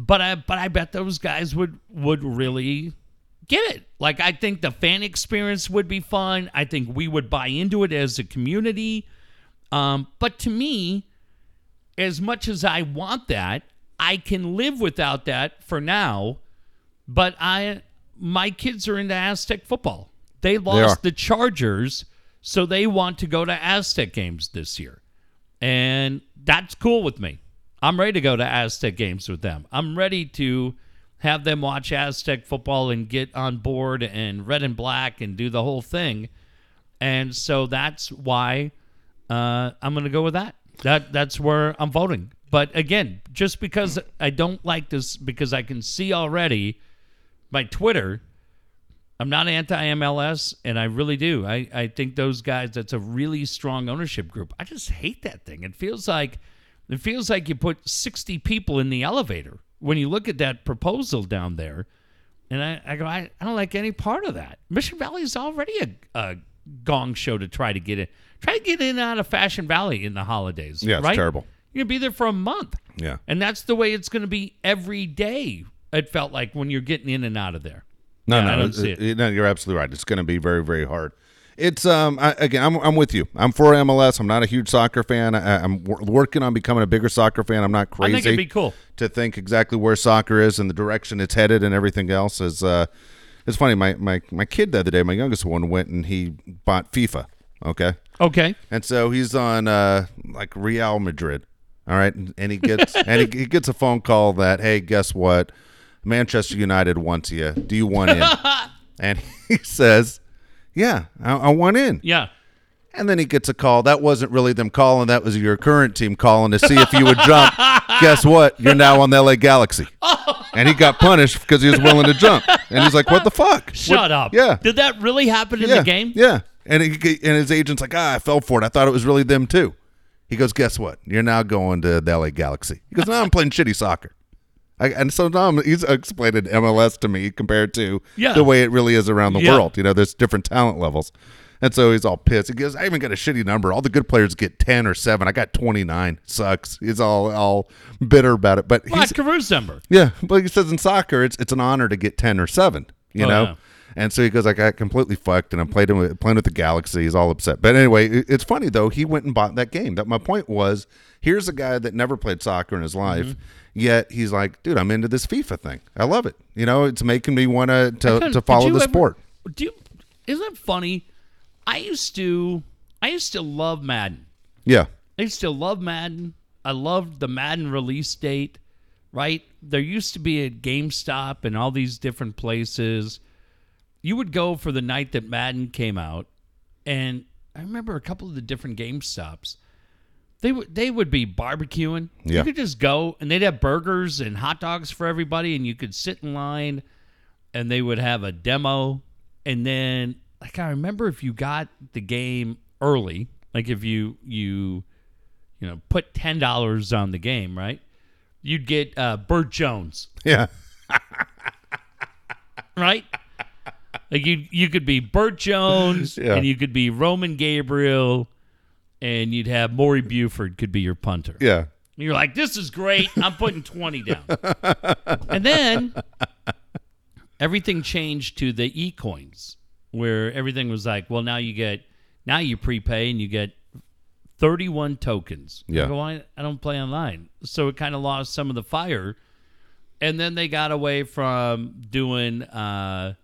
But I but I bet those guys would would really get it. Like I think the fan experience would be fun. I think we would buy into it as a community. Um, but to me, as much as I want that, I can live without that for now. But I my kids are into Aztec football. They lost the Chargers, so they want to go to Aztec games this year. And that's cool with me. I'm ready to go to Aztec games with them. I'm ready to have them watch Aztec football and get on board and red and black and do the whole thing. And so that's why uh, I'm going to go with that. That that's where I'm voting. But again, just because I don't like this, because I can see already by Twitter, I'm not anti MLS, and I really do. I, I think those guys. That's a really strong ownership group. I just hate that thing. It feels like it feels like you put 60 people in the elevator when you look at that proposal down there. And I, I go, I, I don't like any part of that. Mission Valley is already a, a gong show to try to get in. Try to get in and out of Fashion Valley in the holidays. Yeah, it's right? terrible. You're gonna be there for a month. Yeah. And that's the way it's gonna be every day. It felt like when you're getting in and out of there. No, Yeah, no, I don't it- see it. it- no, you're absolutely right. It's going to be very, very hard. It's um I, again, I'm I'm with you. I'm for MLS. I'm not a huge soccer fan. I, I'm wor- working on becoming a bigger soccer fan. I'm not crazy I think it'd be cool. to think exactly where soccer is and the direction it's headed and everything else. Is uh, it's funny. My my my kid the other day, my youngest one, went and he bought FIFA. Okay, Okay. and so he's on uh like Real Madrid. All right, and, and he gets and he, he gets a phone call that hey, guess what? Manchester United wants you. Do you want in? and he says, "Yeah, I, I want in." Yeah. And then he gets a call. That wasn't really them calling. That was your current team calling to see if you would jump. Guess what? You're now on the LA Galaxy. And he got punished because he was willing to jump. And he's like, "What the fuck?" Shut What- up. Yeah. Did that really happen in yeah. the game? Yeah. And he, and his agent's like, "Ah, I fell for it. I thought it was really them too." He goes, "Guess what? You're now going to the LA Galaxy." He goes, "Now I'm playing shitty soccer." I, and so now he's explained MLS to me compared to Yeah. the way it really is around the Yeah. world. You know, there's different talent levels. And so he's all pissed. He goes, I even got a shitty number. All the good players get 10 or 7. I got 29. Sucks. He's all all bitter about it. But Well, he's, Carews number. yeah, but he says in soccer, it's it's an honor to get 10 or 7, you Oh, know? yeah. And so he goes, I got completely fucked and I'm playing with, playing with the Galaxy. He's all upset. But anyway, it's funny, though. He went and bought that game. That My point was here's a guy that never played soccer in his life. Mm-hmm. Yet he's like, dude, I'm into this FIFA thing. I love it. You know, it's making me want to to follow the ever- sport. Do you, isn't it funny? I used to I used to love Madden. Yeah. I used to love Madden. I loved the Madden release date, right? There used to be a GameStop and all these different places. You would go for the night that Madden came out, and I remember a couple of the different GameStops. They would they would be barbecuing. Yeah. You could just go and they'd have burgers and hot dogs for everybody, and you could sit in line, and they would have a demo, and then like I remember if you got the game early, like if you you you know put ten dollars on the game, right? You'd get uh, Bert Jones, Yeah. right? like you you could be Bert Jones, Yeah. and you could be Roman Gabriel, and you'd have Maury Buford could be your punter. Yeah. And you're like, this is great. I'm putting 20 down. and then everything changed to the e coins, where everything was like, well, now you get Now you prepay and you get 31 tokens. Yeah. I, go, I, I don't play online. So it kind of lost some of the fire. And then they got away from doing uh,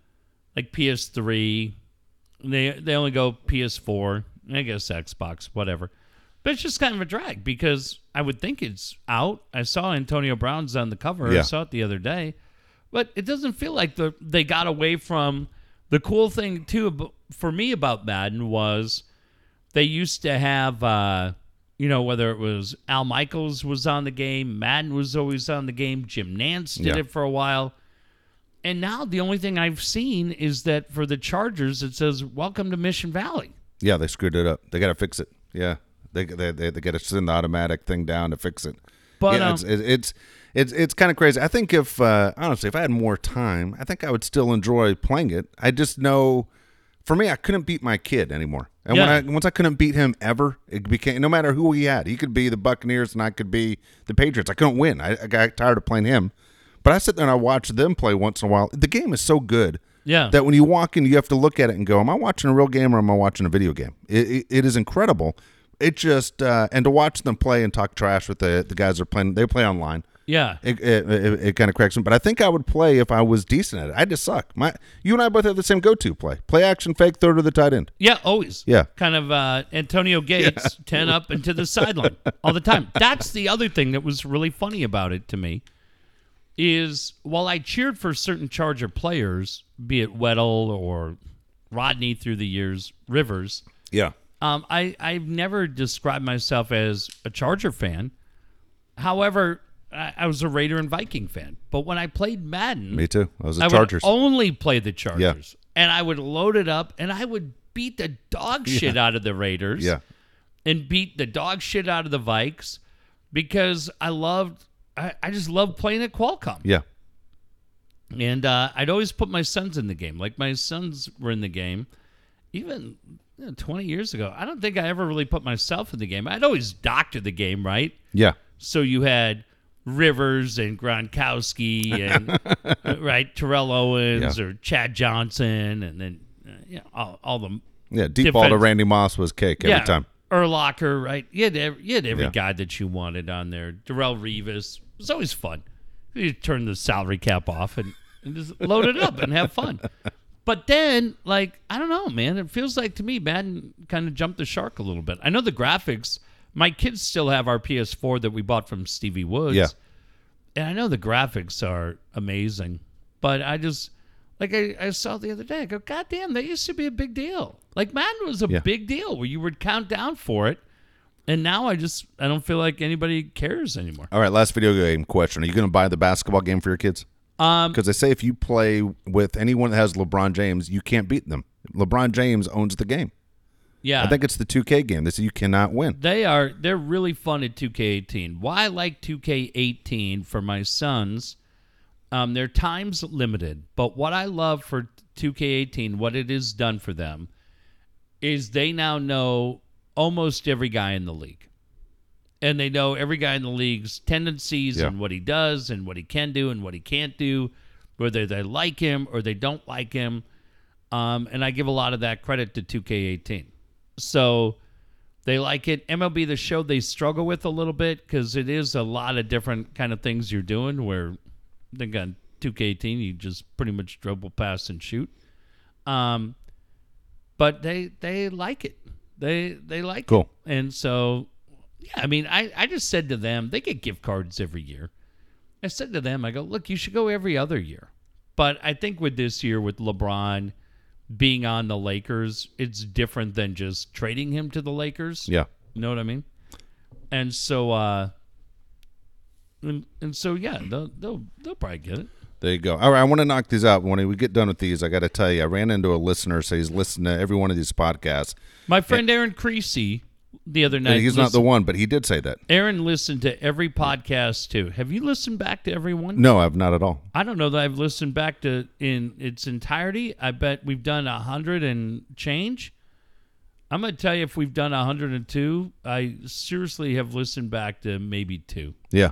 like PS3. They they only go PS4. I guess Xbox, whatever. But it's just kind of a drag because I would think it's out. I saw Antonio Brown's on the cover. Yeah. I saw it the other day. But it doesn't feel like the they got away from the cool thing too for me about Madden was they used to have uh you know whether it was Al Michaels was on the game, Madden was always on the game, Jim Nantz did Yeah. it for a while. And now the only thing I've seen is that for the Chargers it says welcome to Mission Valley. Yeah, they screwed it up. They got to fix it. Yeah, they they they, they got to send the automatic thing down to fix it. But, yeah, um, it's it's it's it's, it's kind of crazy. I think if uh, honestly, if I had more time, I think I would still enjoy playing it. I just know, for me, I couldn't beat my kid anymore. And Yeah. when I once I couldn't beat him ever, it became no matter who he had. He could be the Buccaneers and I could be the Patriots. I couldn't win. I, I got tired of playing him. But I sit there and I watch them play once in a while. The game is so good Yeah. that when you walk in, you have to look at it and go, "Am I watching a real game or am I watching a video game?" It, it, it is incredible. It just uh, and to watch them play and talk trash with the the guys that are playing. They play online. yeah. It it, it, it kind of cracks me. But I think I would play if I was decent at it. I just suck. My you and I both have the same go to play: play action, fake, third to the tight end. Yeah, always. Yeah. Kind of uh, Antonio Gates, 10 up and to the sideline all the time. That's the other thing that was really funny about it to me is while I cheered for certain Charger players, be it Weddle or Rodney through the years, Rivers, Yeah, um, I, I've never described myself as a Charger fan. However, I, I was a Raider and Viking fan. But when I played Madden, me too. I was the I Chargers. would only play the Chargers. yeah. And I would load it up and I would beat the dog shit out of the Raiders yeah, and beat the dog shit out of the Vikes because I loved I, I just loved playing at Qualcomm. yeah, And uh, I'd always put my sons in the game. Like my sons were in the game even you know, 20 years ago. I don't think I ever really put myself in the game. I'd always doctor the game, right? yeah, So you had Rivers and Gronkowski and uh, right Terrell Owens Yeah. or Chad Johnson, and then uh, you know, all, all the yeah. Deep ball to Randy Moss was cake every yeah time. Urlacher, right? You had every, you had every Yeah. guy that you wanted on there. Darrelle Revis it was always fun. You turn the salary cap off and, and just load it up and have fun. But then, like, I don't know, man. It feels like to me, Madden kind of jumped the shark a little bit. I know the graphics. My kids still have our PS4 that we bought from Stevie Woods. Yeah. And I know the graphics are amazing, but I just like I, I saw the other day. I go, God damn, that used to be a big deal. Like Madden was a Yeah. big deal where you would count down for it, and now I just I don't feel like anybody cares anymore. All right, last video game question: Are you going to buy the basketball game for your kids? Um, Because they say if you play with anyone that has LeBron James, you can't beat them. LeBron James owns the game. yeah, I think it's the 2K game. They say you cannot win. They are they're really fun at 2K18. Why I like 2K18 for my sons, um, their time's limited. But what I love for 2K18, what it has done for them, is they now know almost every guy in the league. And they know every guy in the league's tendencies Yeah. and what he does and what he can do and what he can't do, whether they like him or they don't like him. Um, and I give a lot of that credit to 2K18. So they like it. MLB the show they struggle with a little bit because it is a lot of different kind of things you're doing. Where I think on 2K18 you just pretty much dribble past and shoot. Um, but they they like it. They they like Cool. it. And so yeah, I mean I I just said to them they get gift cards every year. I said to them I go look you should go every other year. But I think with this year with LeBron being on the Lakers, it's different than just trading him to the Lakers. Yeah. You know what I mean? And so, uh, and, and so, yeah, they'll, they'll, they'll probably get it. There you go. All right, I want to knock these out. When we get done with these, I got to tell you, I ran into a listener. So he's listened to every one of these podcasts. My friend Aaron Creasy the other night. He's not the one, but he did say that. Aaron listened to every podcast too. Have you listened back to every one? No, I've not at all. I don't know that I've listened back to in its entirety. I bet we've done a hundred and change. I'm gonna tell you if we've done a hundred and two. I seriously have listened back to maybe two. Yeah.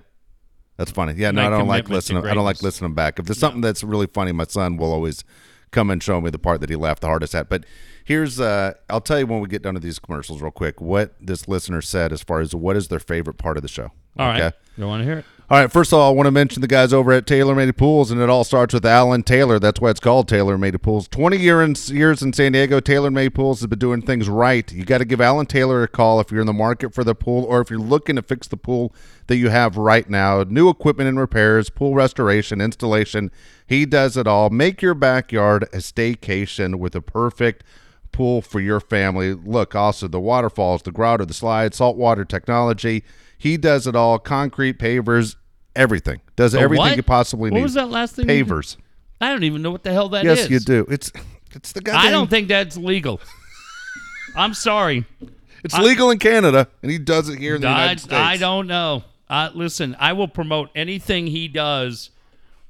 That's funny. Yeah, no, I don't like listening. I don't like listening back. If there's something that's really funny, my son will always come and show me the part that he laughed the hardest at. But Here's uh I'll tell you when we get done to these commercials real quick what this listener said as far as what is their favorite part of the show. All right. Okay? You want to hear it? All right, first of all, I want to mention the guys over at Taylor Made Pools, and it all starts with Alan Taylor. That's why it's called Taylor Made Pools. 20 year in, years in San Diego, Taylor Made Pools has been doing things right. You got to give Alan Taylor a call if you're in the market for the pool or if you're looking to fix the pool that you have right now. New equipment and repairs, pool restoration, installation. He does it all. Make your backyard a staycation with a perfect pool for your family. Look, also the waterfalls, the grotto, the slide, saltwater technology. He does it all. Concrete, pavers, everything. Does The everything what? you possibly What need. was that last thing? Pavers. I don't even know what the hell that is. yes, you do. It's it's the goddamn. I don't think that's legal. I'm sorry. it's legal in Canada, and he does it here in the I, United States. I don't know. Uh, listen, I will promote anything he does,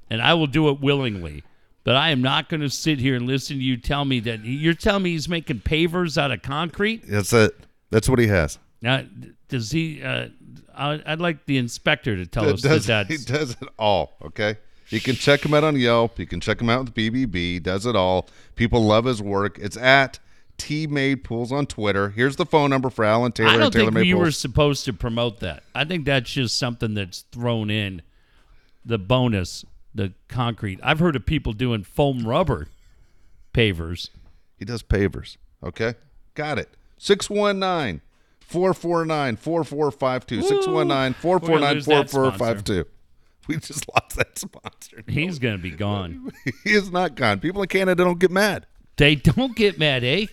and I will do it willingly. But I am not going to sit here and listen to you tell me that you're telling me he's making pavers out of concrete. That's it. That's what he has. Now, does he? Uh, I- I'd like the inspector to tell us does, that he does it all. Okay. You can check him out on Yelp. You can check him out with BBB. Does it all. People love his work. It's at T Made Pools on Twitter. Here's the phone number for Alan Taylor I don't Taylor think we were supposed to promote that. I think that's just something that's thrown in the bonus, the concrete. I've heard of people doing foam rubber pavers. He does pavers. Okay. Got it. 619 449 4452. 619 449 4452. We just lost that sponsor. He's going to be gone. He is not gone. People in Canada don't get mad. They don't get mad, eh?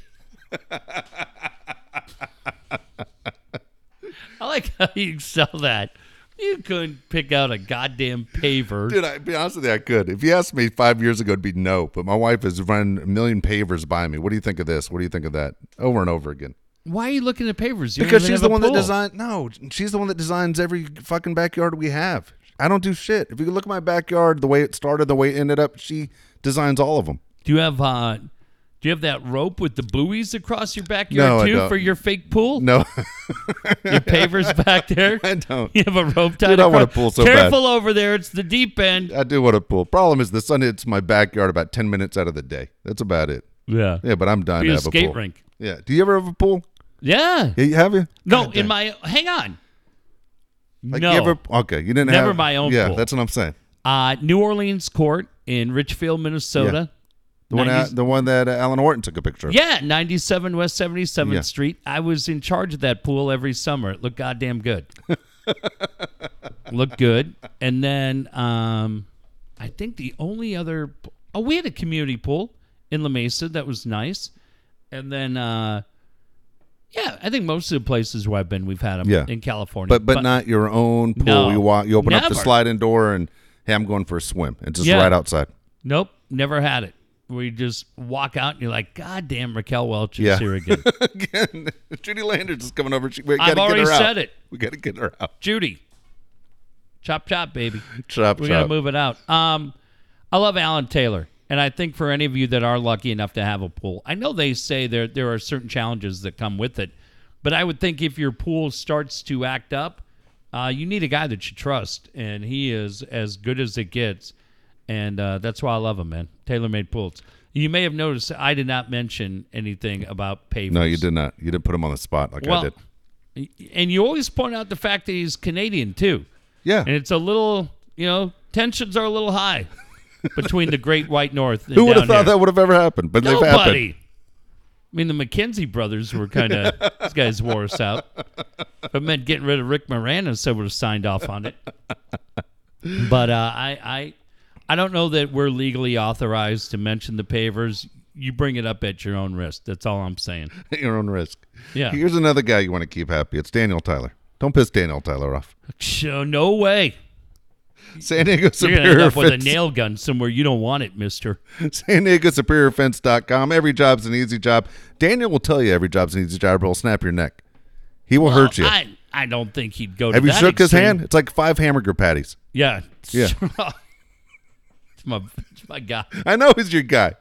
I like how you sell that. You couldn't pick out a goddamn paver. Dude, I be honest with you, I could. If you asked me five years ago, it'd be no. But my wife has run a million pavers by me. What do you think of this? What do you think of that? Over and over again. Why are you looking at pavers? You Because she's the one that pool. designed. No, she's the one that designs every fucking backyard we have. I don't do shit. If you look at my backyard, the way it started, the way it ended up, she designs all of them. Do you have uh do you have that rope with the buoys across your No, backyard I too for your fake pool? No, Your pavers back there? I don't. You have a rope tied Dude, I want a pool so bad. Careful over there, it's the deep end. I do want a pool. Problem is, the sun hits my backyard about ten minutes out of the day. That's about it. Yeah. Yeah, but I'm dying to a have a skate pool. rink. Yeah. Do you ever have a pool? Yeah. Yeah, have you? No, God in dang. my hang on. Like, no. You ever, okay, you didn't have Never have my own Yeah, pool. that's what I'm saying. Uh, New Orleans Court in Richfield, Minnesota. The one, 90s that, the one that uh, Alan Horton took a picture of. Yeah, 97 West 77th Yeah. Street. I was in charge of that pool every summer. It looked goddamn good. looked good. And then um, I think the only other. Oh, we had a community pool in La Mesa that was nice. And then, uh, yeah, I think most of the places where I've been, we've had them Yeah. in California. But, but not your own pool. No, you walk, you open up the sliding door and hey, I'm going for a swim. It's just Yeah. right outside. Nope, never had it. We just walk out and you're like, God damn, Raquel Welch is Yeah. here again. Again, Judy Landers is coming over. She, we I've already get her out. said it. We got to get her out. Judy, chop chop, baby. Chop, chop. We gotta move it out. Um, I love Alan Taylor, and I think for any of you that are lucky enough to have a pool, I know they say there there are certain challenges that come with it, but I would think if your pool starts to act up, uh, you need a guy that you trust, and he is as good as it gets, and uh, that's why I love him, man. Tailor made pools. You may have noticed I did not mention anything about pavers. No, you did not. You didn't put him on the spot like I Well, did. and you always point out the fact that he's Canadian too. Yeah. And it's a little, you know, tensions are a little high between the Great White North. And Who would have thought here. that would have ever happened? But they've Nobody. happened. I mean, the McKenzie brothers were kind of these guys wore us out. It meant getting rid of Rick Moranis, so would have signed off on it. But uh, I, I, I don't know that we're legally authorized to mention the pavers. You bring it up at your own risk. That's all I'm saying. At your own risk. Yeah. Here's another guy you want to keep happy. It's Daniel Tyler. Don't piss Daniel Tyler off. No way. San Diego You're gonna end Superior up with a nail gun somewhere you don't want it, Mister. San Diego Superior Fence.com. Every job's an easy job. Daniel will tell you every job's an easy job, but he'll snap your neck. He will hurt you. I, I don't think he'd go. Have you shook his hand? It's like five hamburger patties. Yeah. Yeah. it's my, it's my guy. I know he's your guy.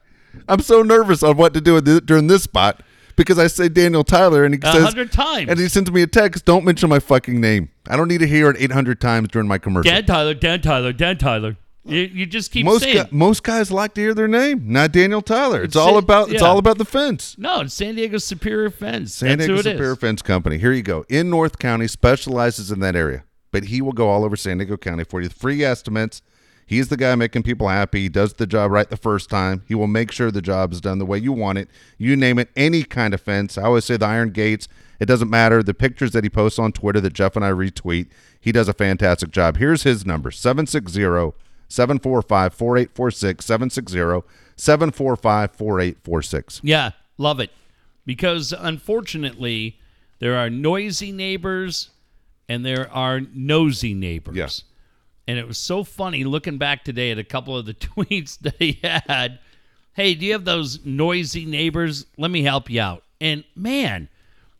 I'm so nervous on what to do with thi- during this spot because I say Daniel Tyler and he says hundred times. and he sends me a text. Don't mention my fucking name. I don't need to hear it 800 times during my commercial. Dan Tyler, Dan Tyler, Dan Tyler. You, you just keep Most saying gu- most guys like to hear their name, not Daniel Tyler. It's It's all about it's yeah. all about the fence. no. It's San Diego Superior Fence. San That's Diego who it is. Superior Fence Company. Here you go. In North County, specializes in that area, but he will go all over San Diego County for you. Free estimates. He's the guy making people happy. He does the job right the first time. He will make sure the job is done the way you want it. You name it, any kind of fence. I always say the iron gates. It doesn't matter. The pictures that he posts on Twitter that Jeff and I retweet, he does a fantastic job. Here's his number 760 745 4846. 760 745 4846. Yeah, love it. Because unfortunately, there are noisy neighbors and there are nosy neighbors. Yeah. And it was so funny looking back today at a couple of the tweets that he had. Hey, do you have those noisy neighbors? Let me help you out. And man,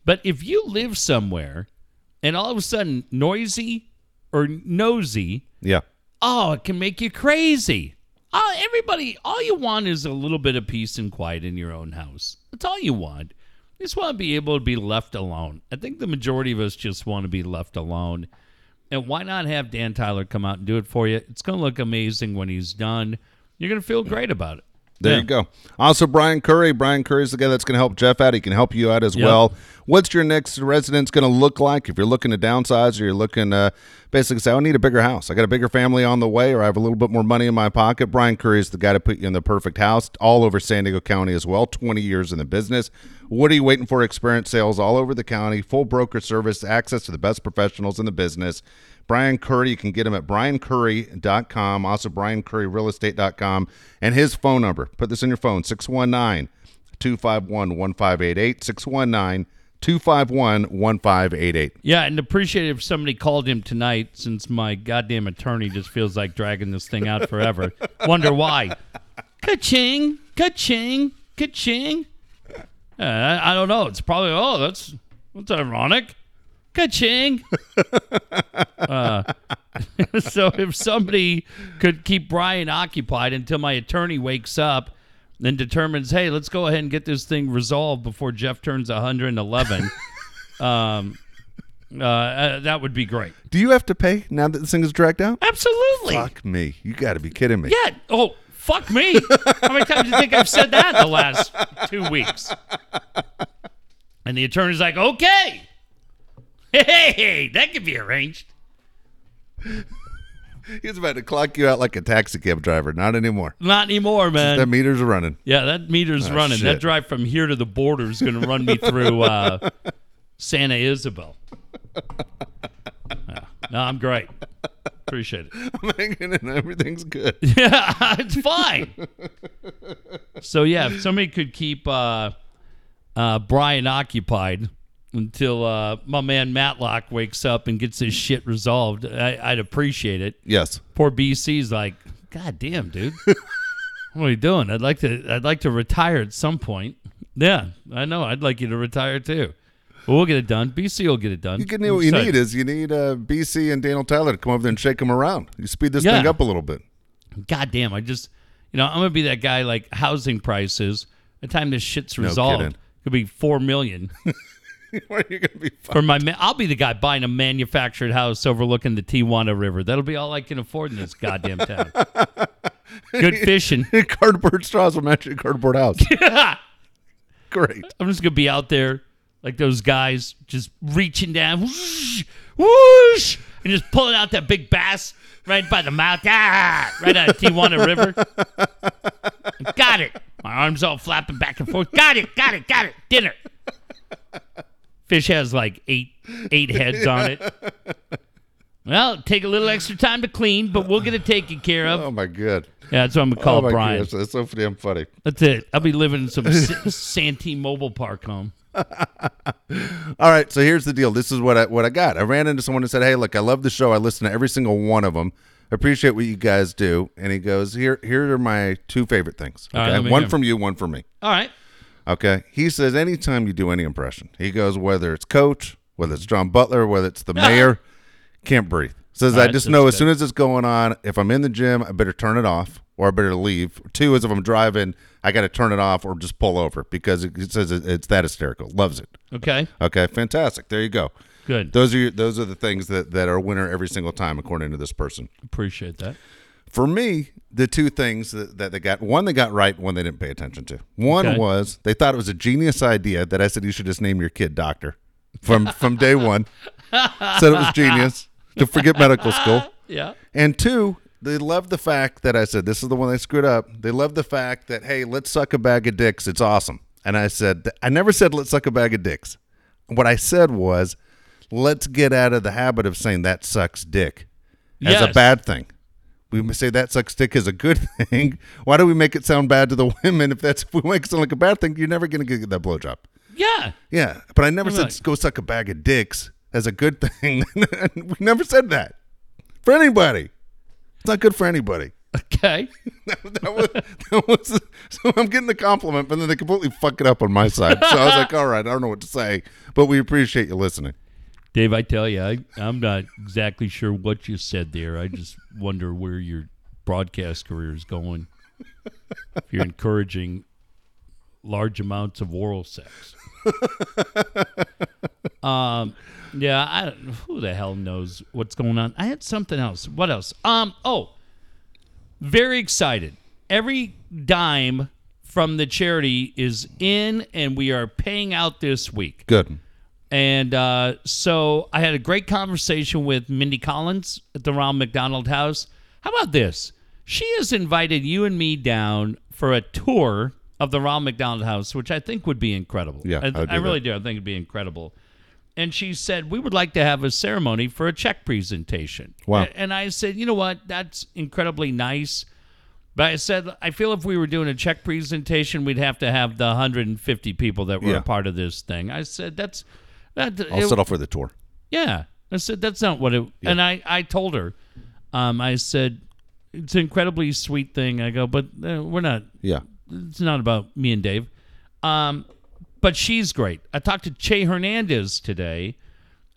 but if you live somewhere and all of a sudden noisy or nosy, Yeah. oh, it can make you crazy. Oh, everybody, all you want is a little bit of peace and quiet in your own house. That's all you want. You just want to be able to be left alone. I think the majority of us just want to be left alone. And why not have Dan Tyler come out and do it for you? It's going to look amazing when he's done. You're going to feel great about it. There Yeah. you go. Also, Brian Curry. Brian Curry's the guy that's going to help Jeff out. He can help you out as Yep. well. What's your next residence going to look like? If you're looking to downsize or you're looking to basically say, I need a bigger house. I got a bigger family on the way or I have a little bit more money in my pocket. Brian Curry is the guy to put you in the perfect house all over San Diego County as well. 20 years in the business. What are you waiting for? Experience sales all over the county, full broker service, access to the best professionals in the business. Brian Curry, you can get him at briancurry.com, also briancurryrealestate.com, and his phone number. Put this in your phone 619 251 1588. 619 251 1588. Yeah, and appreciate it if somebody called him tonight since my goddamn attorney just feels like dragging this thing out forever. Wonder why. Ka-ching, ka-ching, ka-ching. Uh, I, I don't know. It's probably, oh, that's, that's ironic. Ka-ching. uh, so if somebody could keep Brian occupied until my attorney wakes up and determines, hey, let's go ahead and get this thing resolved before Jeff turns 111, um, uh, uh, that would be great. Do you have to pay now that this thing is dragged out? Absolutely. Fuck me. You got to be kidding me. Yeah. Oh, fuck me. How many times do you think I've said that in the last two weeks? And the attorney's like, okay. Hey, that could be arranged. He's about to clock you out like a taxi cab driver. Not anymore. Not anymore, man. That meter's running. Yeah, that meter's running. shit. That drive from here to the border is going to run me through uh, Santa Isabel. No, I'm great. Appreciate it. I'm hanging and everything's good. Yeah, it's fine. so yeah, if somebody could keep uh, uh, Brian occupied until uh, my man Matlock wakes up and gets his shit resolved, I, I'd appreciate it. Yes. Poor BC's like, God damn, dude. what are you doing? I'd like to I'd like to retire at some point. Yeah, I know. I'd like you to retire too. We'll get it done. BC will get it done. You can what you need is you need uh, BC and Daniel Tyler to come over there and shake him around. You speed this Yeah. thing up a little bit. God damn, I just you know, I'm gonna be that guy like housing prices. By the time this shit's resolved, kidding. could be four million. Where are you to be? For my, ma- I'll be the guy buying a manufactured house overlooking the Tijuana River. That'll be all I can afford in this goddamn town. Good fishing. cardboard straws will match your cardboard house. Great. I'm just gonna be out there like those guys, just reaching down, whoosh, whoosh, and just pulling out that big bass right by the mouth, ah, right out of Tijuana River. got it. My arms all flapping back and forth. Got it. Got it. Got it. Dinner. Fish has like eight eight heads on it. Well, take a little extra time to clean, but we'll get it taken care of. Oh my god. Yeah, that's what I'm gonna call oh my Brian. goodness, that's so damn funny. That's it. I'll be living in some Santee Mobile Park home. All right, so here's the deal. This is what I what I got. I ran into someone and said, "Hey, look, I love the show. I listen to every single one of them. I appreciate what you guys do." And he goes, "Here, here are my two favorite things. All right, Okay, let me one hear 'em. from you, one from me. All right. Okay." He says, "Anytime you do any impression, he goes, whether it's Coach, whether it's John Butler, whether it's the mayor, can't breathe." Says, All "I right, just know as good. soon as it's going on, if I'm in the gym, I better turn it off." Or I better leave. Two is if I'm driving, I got to turn it off or just pull over because it, it says it's that hysterical. Loves it. Okay. Okay, fantastic. There you go. Good. Those are your, those are the things that, that are winner every single time, according to this person. Appreciate that. For me, the two things that, that they got one they got right, one they didn't pay attention to. One Okay. was they thought it was a genius idea that I said you should just name your kid doctor from from day one. said it was genius to forget medical school. Yeah. And two, they love the fact that I said this is the one they screwed up. They love the fact that hey, let's suck a bag of dicks. It's awesome. And I said I never said let's suck a bag of dicks. What I said was let's get out of the habit of saying that sucks dick as a bad thing. We say that sucks dick is a good thing. Why do we make it sound bad to the women? If that's if we make it sound like a bad thing, you're never gonna get that blowjob. Yeah. Yeah, but I never said Right. go suck a bag of dicks as a good thing. we never said that for anybody. It's not good for anybody. Okay. That, that was, that was so I'm getting the compliment, but then they completely fuck it up on my side. So I was like, all right, I don't know what to say, but we appreciate you listening. Dave, I tell you, I, I'm not exactly sure what you said there. I just wonder where your broadcast career is going. If you're encouraging large amounts of oral sex. um, yeah, I don't, who the hell knows what's going on. I had something else. What else? Um, oh, very excited. Every dime from the charity is in, and we are paying out this week. Good. And uh, so I had a great conversation with Mindy Collins at the Ronald McDonald House. How about this? She has invited you and me down for a tour of the Ronald McDonald House, which I think would be incredible. Yeah, I, I I really do. I think it'd be incredible. And she said, We would like to have a ceremony for a check presentation. Wow. And I said, You know what? That's incredibly nice. But I said, I feel if we were doing a check presentation, we'd have to have the 150 people that were Yeah. a part of this thing. I said, That's. That, I'll it- settle for the tour. yeah. I said, that's not what it. And I, I told her, um, I said, it's an incredibly sweet thing. I go, but uh, we're not, Yeah. it's not about me and Dave. Um, but she's great. I talked to Che Hernandez today.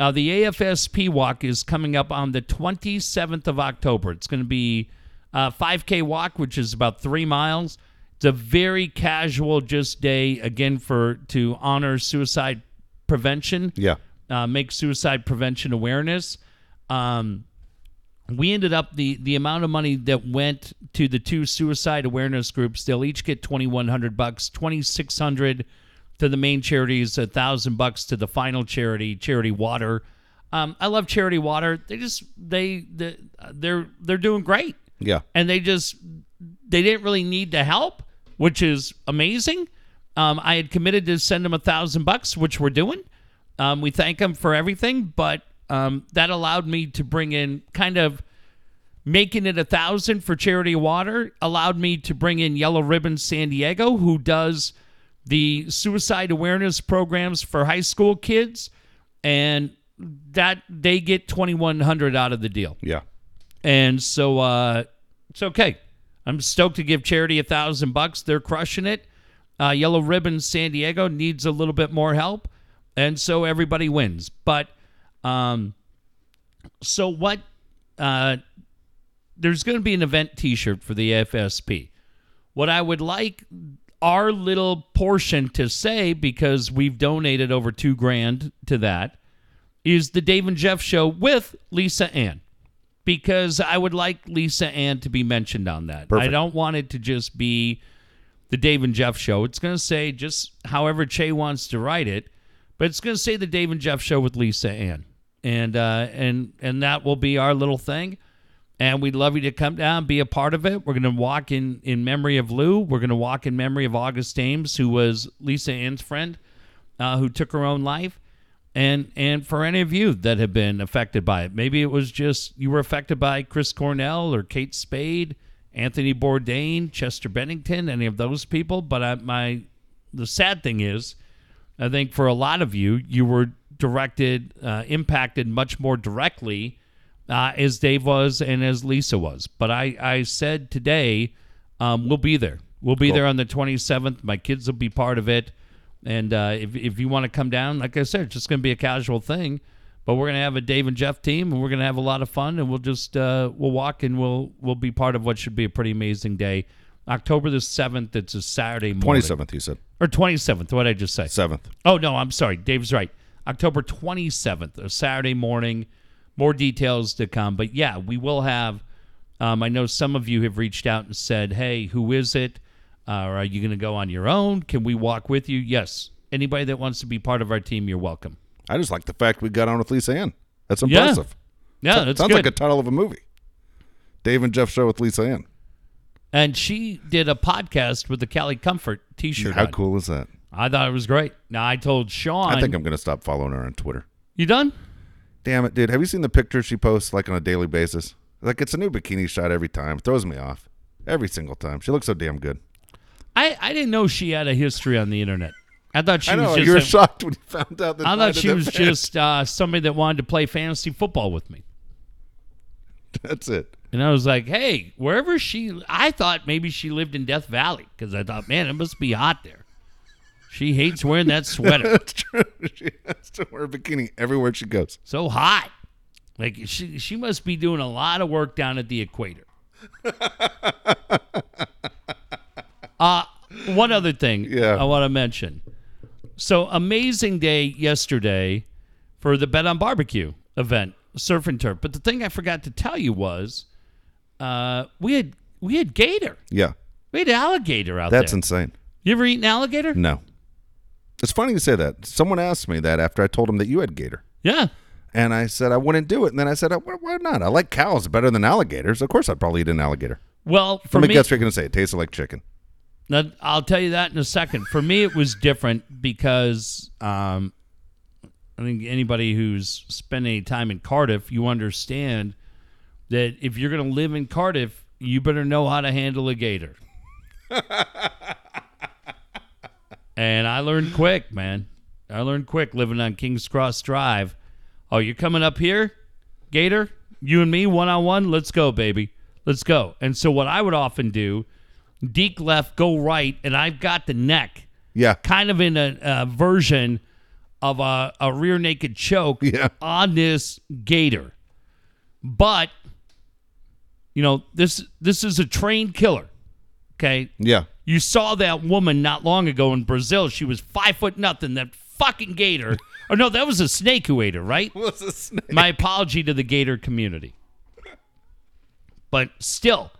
Uh, the AFSP walk is coming up on the 27th of October. It's going to be a 5K walk, which is about three miles. It's a very casual, just day again for to honor suicide prevention Yeah. uh, make suicide prevention awareness. Um, we ended up the the amount of money that went to the two suicide awareness groups. They'll each get twenty one hundred bucks, twenty six hundred to the main charities, a thousand bucks to the final charity, Charity Water. Um, I love Charity Water. They just they they they're they're doing great Yeah. and they just they didn't really need the help, which is amazing. Um, I had committed to send them a thousand bucks, which we're doing. Um, we thank them for everything, but um, that allowed me to bring in kind of making it a thousand for charity water allowed me to bring in yellow ribbon san diego who does the suicide awareness programs for high school kids and that they get 2100 out of the deal Yeah. and so uh, it's okay. I'm stoked to give charity a thousand bucks. They're crushing it. Uh, Yellow Ribbon San Diego needs a little bit more help, and so everybody wins. But um, so what? Uh, there's going to be an event T-shirt for the FSP. What I would like our little portion to say, because we've donated over two grand to that, is the Dave and Jeff show with Lisa Ann because I would like Lisa Ann to be mentioned on that. I don't want it to just be the Dave and Jeff show. It's going to say just however Che wants to write it, but it's going to say the Dave and Jeff show with Lisa Ann, and uh, and and that will be our little thing. And we'd love you to come down, be a part of it. We're going to walk in in memory of Lou. We're going to walk in memory of August Ames, who was Lisa Ann's friend, uh, who took her own life and and for any of you that have been affected by it maybe it was just you were affected by chris cornell or kate spade anthony bourdain chester bennington any of those people but I, my the sad thing is i think for a lot of you you were directed uh, impacted much more directly uh, as dave was and as lisa was but i i said today um, we'll be there we'll be Cool. there on the 27th my kids will be part of it and uh, if, if you want to come down, like I said, it's just going to be a casual thing. But we're going to have a Dave and Jeff team, and we're going to have a lot of fun, and we'll just uh, we'll walk and we'll we'll be part of what should be a pretty amazing day. October the seventh. It's a Saturday morning. Twenty seventh, you said. or twenty seventh. What did I just say? Seventh. Oh no, I'm sorry. Dave's right. October 27th, a Saturday morning. More details to come, but yeah, we will have Um, I know some of you have reached out and said, "Hey, who is it? Uh, or are you going to go on your own? Can we walk with you?" Yes. Anybody that wants to be part of our team, you're welcome. I just like the fact we got on with Lisa Ann. That's Yeah. impressive. Yeah, that's Sounds good. like a title of a movie. Dave and Jeff show with Lisa Ann. and she did a podcast with the Cali Comfort T-shirt. How on. cool is that? I thought it was great. Now I told Sean, I think I'm going to stop following her on Twitter. you done? Damn it, dude. Have you seen the pictures she posts like on a daily basis? Like it's a new bikini shot every time. Throws me off. Every single time. She looks so damn good. I, I didn't know she had a history on the internet. I thought she I know. was just. You were a- shocked when you found out that I thought she was just uh, somebody that wanted to play fantasy football with me. That's it. And I was like, hey, wherever she, I thought maybe she lived in Death Valley because I thought, man, it must be hot there. She hates wearing that sweater. That's true. She has to wear a bikini everywhere she goes. so hot. Like she, she must be doing a lot of work down at the equator. uh, one other thing Yeah. I want to mention. So amazing day yesterday for the Bet on Barbecue event, surf and turf. But the thing I forgot to tell you was, uh, we had we had gator. Yeah. We had alligator out That's there. That's insane. you ever eaten alligator? No. It's funny you say that. Someone asked me that after I told him that you had gator. Yeah. And I said I wouldn't do it. And then I said, why, why not? I like cows better than alligators. Of course, I'd probably eat an alligator. Well, for Let me me, guess what you're going to say. It tasted like chicken. Now, I'll tell you that in a second. For me, it was different because um, I think anybody who's spent any time in Cardiff, you understand that if you're going to live in Cardiff, you better know how to handle a gator. and I learned quick, man. I learned quick living on King's Cross Drive. Oh, you're coming up here, Gator? You and me, one on one? Let's go, baby. Let's go. And so, what I would often do, Deke left, go right, and I've got the neck Yeah. kind of in a, a version of a, a rear naked choke Yeah. on this gator. But you know, this this is a trained killer. Okay. Yeah. You saw that woman not long ago in Brazil. She was five foot nothing. That fucking gator. oh no, that was a snake who ate her, right? What's a snake? My apology to the gator community. But still,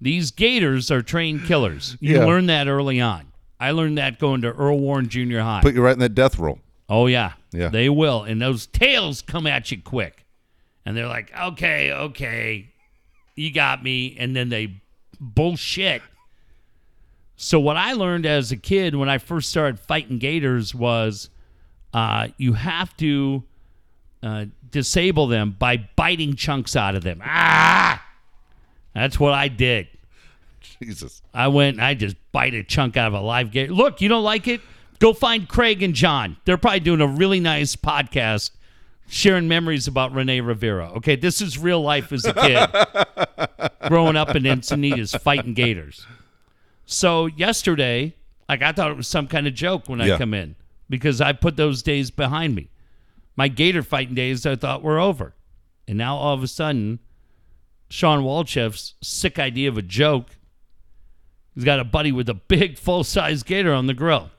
these gators are trained killers. You Yeah. learn that early on. I learned that going to Earl Warren Junior High. Put you right in that death roll. oh yeah, Yeah. they will, and those tails come at you quick, and they're like, "Okay, okay, you got me," and then they bullshit. So what I learned as a kid when I first started fighting gators was, uh, you have to uh, disable them by biting chunks out of them. Ah, that's what I did. Jesus. I went and I just bite a chunk out of a live gator. Look, you don't like it? Go find Craig and John. They're probably doing a really nice podcast sharing memories about Rene Rivera. Okay, this is real life as a kid growing up in Encinitas fighting gators. So yesterday, like I thought it was some kind of joke when I come in because I put those days behind me. My gator fighting days I thought were over. And now all of a sudden, Shawn Walchef's sick idea of a joke He's got a buddy with a big full size gator on the grill.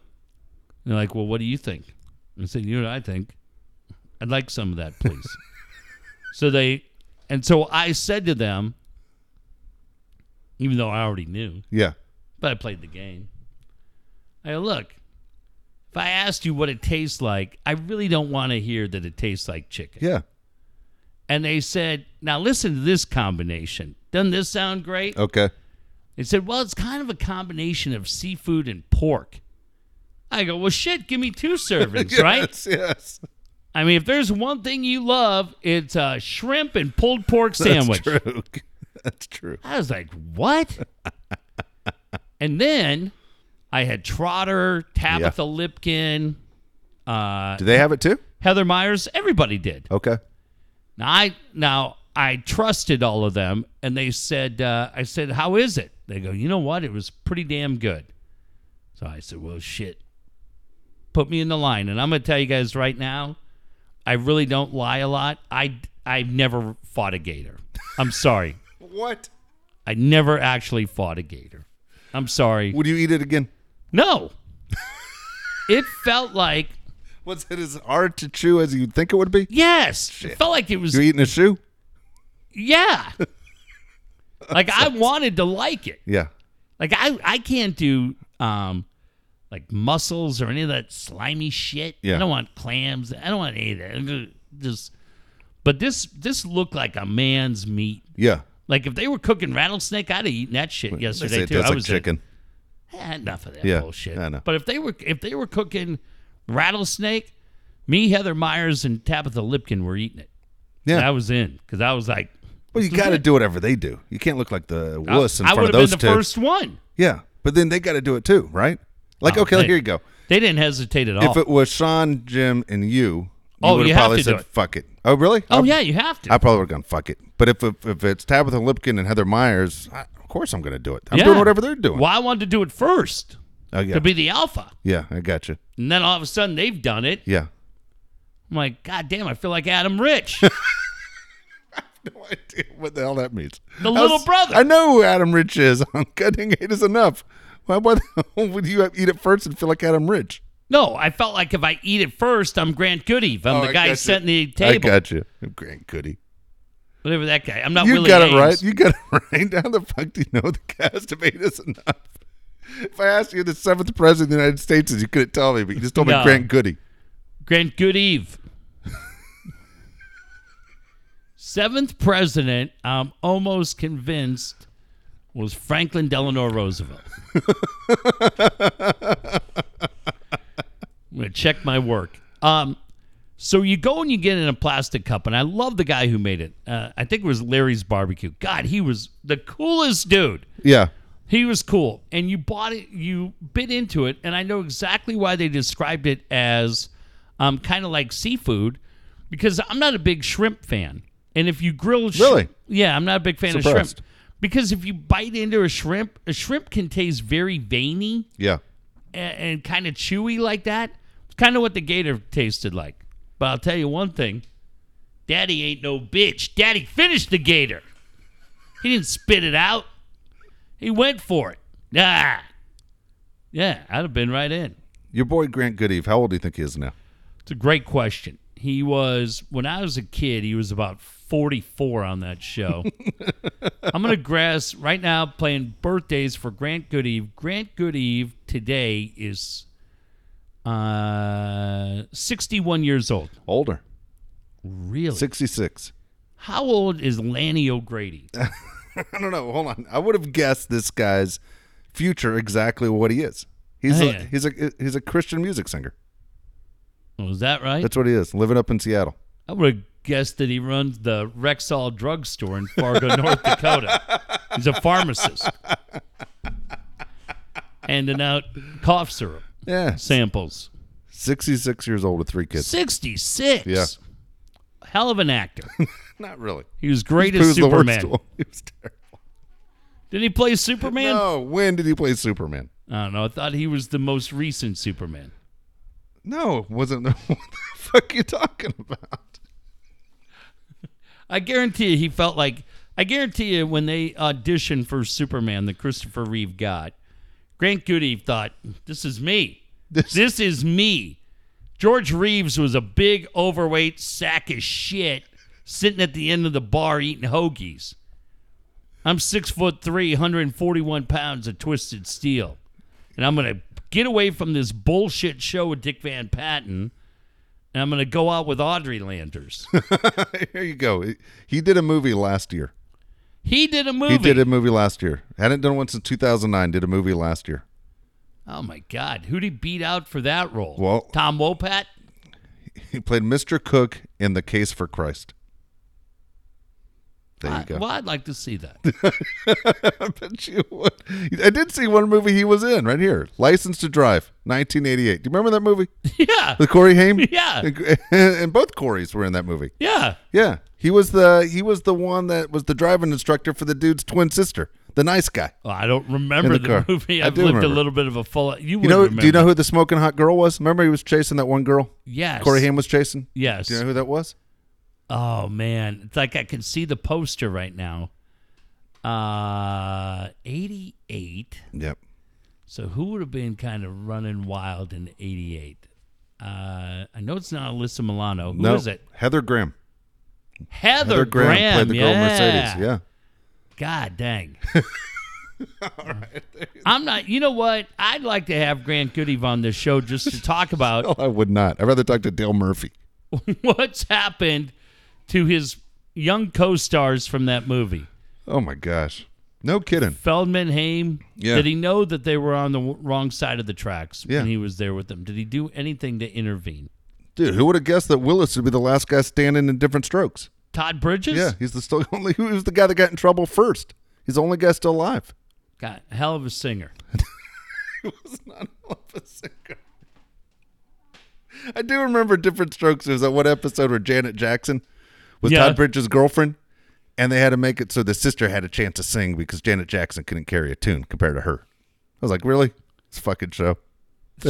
And they're like, Well, what do you think? I said, You know what I think? I'd like some of that, please. so they, and so I said to them, even though I already knew, Yeah. But I played the game. I go, Look, if I asked you what it tastes like, I really don't want to hear that it tastes like chicken. Yeah. And they said, Now listen to this combination. Doesn't this sound great? Okay. They said, well, it's kind of a combination of seafood and pork. I go, well, shit, give me two servings, right? Yes. Yes. I mean, if there's one thing you love, it's a shrimp and pulled pork sandwich. That's true. That's true. I was like, what? and then I had Trotter, Tabitha Lipkin, uh, Do they have it too? Heather Myers. Everybody did. Okay. Now I now I trusted all of them, and they said, uh, "I said, how is it?" They go, "You know what? It was pretty damn good." So I said, "Well, shit, put me in the line." And I'm gonna tell you guys right now, I really don't lie a lot. I I've never fought a gator. I'm sorry, What? I never actually fought a gator. I'm sorry. Would you eat it again? No, it felt like Was it as hard to chew as you'd think it would be? yes, it felt like it was You're eating a shoe? Yeah. like I wanted to like it. Yeah. Like I I can't do um like mussels or any of that slimy shit. Yeah. I don't want clams. I don't want any of that. Just but this this looked like a man's meat. Yeah. Like if they were cooking rattlesnake, I'd have eaten that shit yesterday too. I was a- chicken. Eh, enough of that Yeah, bullshit. I know. But if they were if they were cooking rattlesnake, me, Heather Myers, and Tabitha Lipkin were eating it. And I was in because I was like, Well, you got to do whatever they do. You can't look like the I, wuss in I front would of have those been the two. first one. Yeah. But then they got to do it too, right? Like, Oh, okay, they- here you go. They didn't hesitate at all. If it was Sean, Jim, and you, you Oh, you have to do said, it. fuck it. Oh, really? oh I- yeah, you have to. I probably would have gone, fuck it. But if, if, if it's Tabitha Lipkin and Heather Myers, I, of course I'm going to do it. I'm Yeah. doing whatever they're doing. Well, I wanted to do it first Oh, yeah. to be the alpha, yeah, I got you. and then all of a sudden they've done it. Yeah. I'm like, God damn, I feel like Adam Rich. I have no idea what the hell that means. The I little was- brother. I know who Adam Rich is. On Cutting Eight is enough. Why, why the hell would you eat it first and feel like Adam Rich? No, I felt like if I eat it first, I'm Grant Goodeve. I'm Oh, the I guy got you. setting the table. I table. got you. Grant Goody. Whatever that guy. I'm not You Willie got it right. You got it right. How the fuck do you know the cast of Eight is enough? If I asked you the seventh president of the United States is, you couldn't tell me, but you just told No. me Grant Goody. Grant Goodeve. Seventh president, I'm almost convinced, was Franklin Delano Roosevelt. I'm to check my work. Um, so you go and you get in a plastic cup, and I love the guy who made it. Uh, I think it was Larry's Barbecue. God, he was the coolest dude. Yeah. He was cool. And you bought it, you bit into it, and I know exactly why they described it as um, kind of like seafood because I'm not a big shrimp fan. And if you grill sh- Really? Yeah, I'm not a big fan of shrimp. Because if you bite into a shrimp, a shrimp can taste very veiny Yeah. and, and kind of chewy like that. Kind of what the gator tasted like. But I'll tell you one thing Daddy ain't no bitch. Daddy finished the gator. He didn't spit it out, he went for it. Ah. Yeah, I'd have been right in. Your boy Grant Goodeve, how old do you think he is now? It's a great question. He was, when I was a kid, he was about 44 on that show. I'm going to guess right now playing birthdays for Grant Goodeve. Grant Goodeve today is uh, 61 years old. Older. Really? 66. How old is Lani O'Grady? I don't know. Hold on. I would have guessed this guy's future exactly what he is. He's Oh, a, he's a he's a Christian music singer. Was that right? That's what he is. Living up in Seattle. I would have guessed that he runs the Rexall drugstore in Fargo, North Dakota. He's a pharmacist. Handing out cough syrup Yeah. samples. 66 years old with three kids. 66. Yeah. Hell of an actor. Not really. He was great He as was the worst Superman. He was terrible. Did he play Superman? No. When did he play Superman? I don't know. I thought he was the most recent Superman. No, it wasn't. what the fuck you talking about? I guarantee you he felt like I guarantee you when they auditioned for Superman that Christopher Reeve got, Grant Goody thought, This is me. This- This is me. George Reeves was a big overweight sack of shit sitting at the end of the bar eating hoagies. I'm six foot three, 141 pounds of twisted steel. And I'm gonna get away from this bullshit show with Dick Van Patten. And I'm gonna go out with Audrey Landers. Here you go. He did a movie last year. He did a movie. He did a movie last year. Hadn't done one since 2009. Did a movie last year. Oh my God! Who'd he beat out for that role? Well- Tom Wopat. He played Mr. Cook in The Case for Christ. There you I- go. Well, I'd like to see that. I bet you would. I did see one movie he was in right here. License to Drive, 1988. Do you remember that movie? yeah, With Corey Haim? Yeah. And both Corys were in that movie. yeah. Yeah. He was the he was the one that was the driving instructor for the dude's twin sister, the nice guy. Well, I don't remember In the the, movie. I I've do lived a little bit of a full. You, You would know? remember. Do you know who the smoking hot girl was? Remember he was chasing that one girl. Yes. Corey Haim was chasing. Yes. Do you know who that was? Oh man, it's like I can see the poster right now. Uh, eighty-eight. Yep. So who would have been kind of running wild in eighty-eight? Uh, I know it's not Alyssa Milano. Who is it? Heather Graham. Heather, Heather Graham, Graham. played the girl yeah. Mercedes. Yeah. God dang. I'm not. You know what? I'd like to have Grant Goodeve on this show just to talk about Oh, I would not. I'd rather talk to Dale Murphy. what's happened to his young co-stars from that movie. Oh my gosh. No kidding. Feldman, Haim. Yeah. Did he know that they were on the wrong side of the tracks Yeah. when he was there with them? Did he do anything to intervene? Dude, who would have guessed that Willis would be the last guy standing in different strokes? Todd Bridges? Yeah, he's the still only who was the guy that got in trouble first. He's the only guy still alive. God, hell of a singer. He was not a singer. I do remember different strokes. There was that one episode where Janet Jackson was Yeah. Todd Bridges' girlfriend, and they had to make it so the sister had a chance to sing because Janet Jackson couldn't carry a tune compared to her. I was like, really? This fucking show.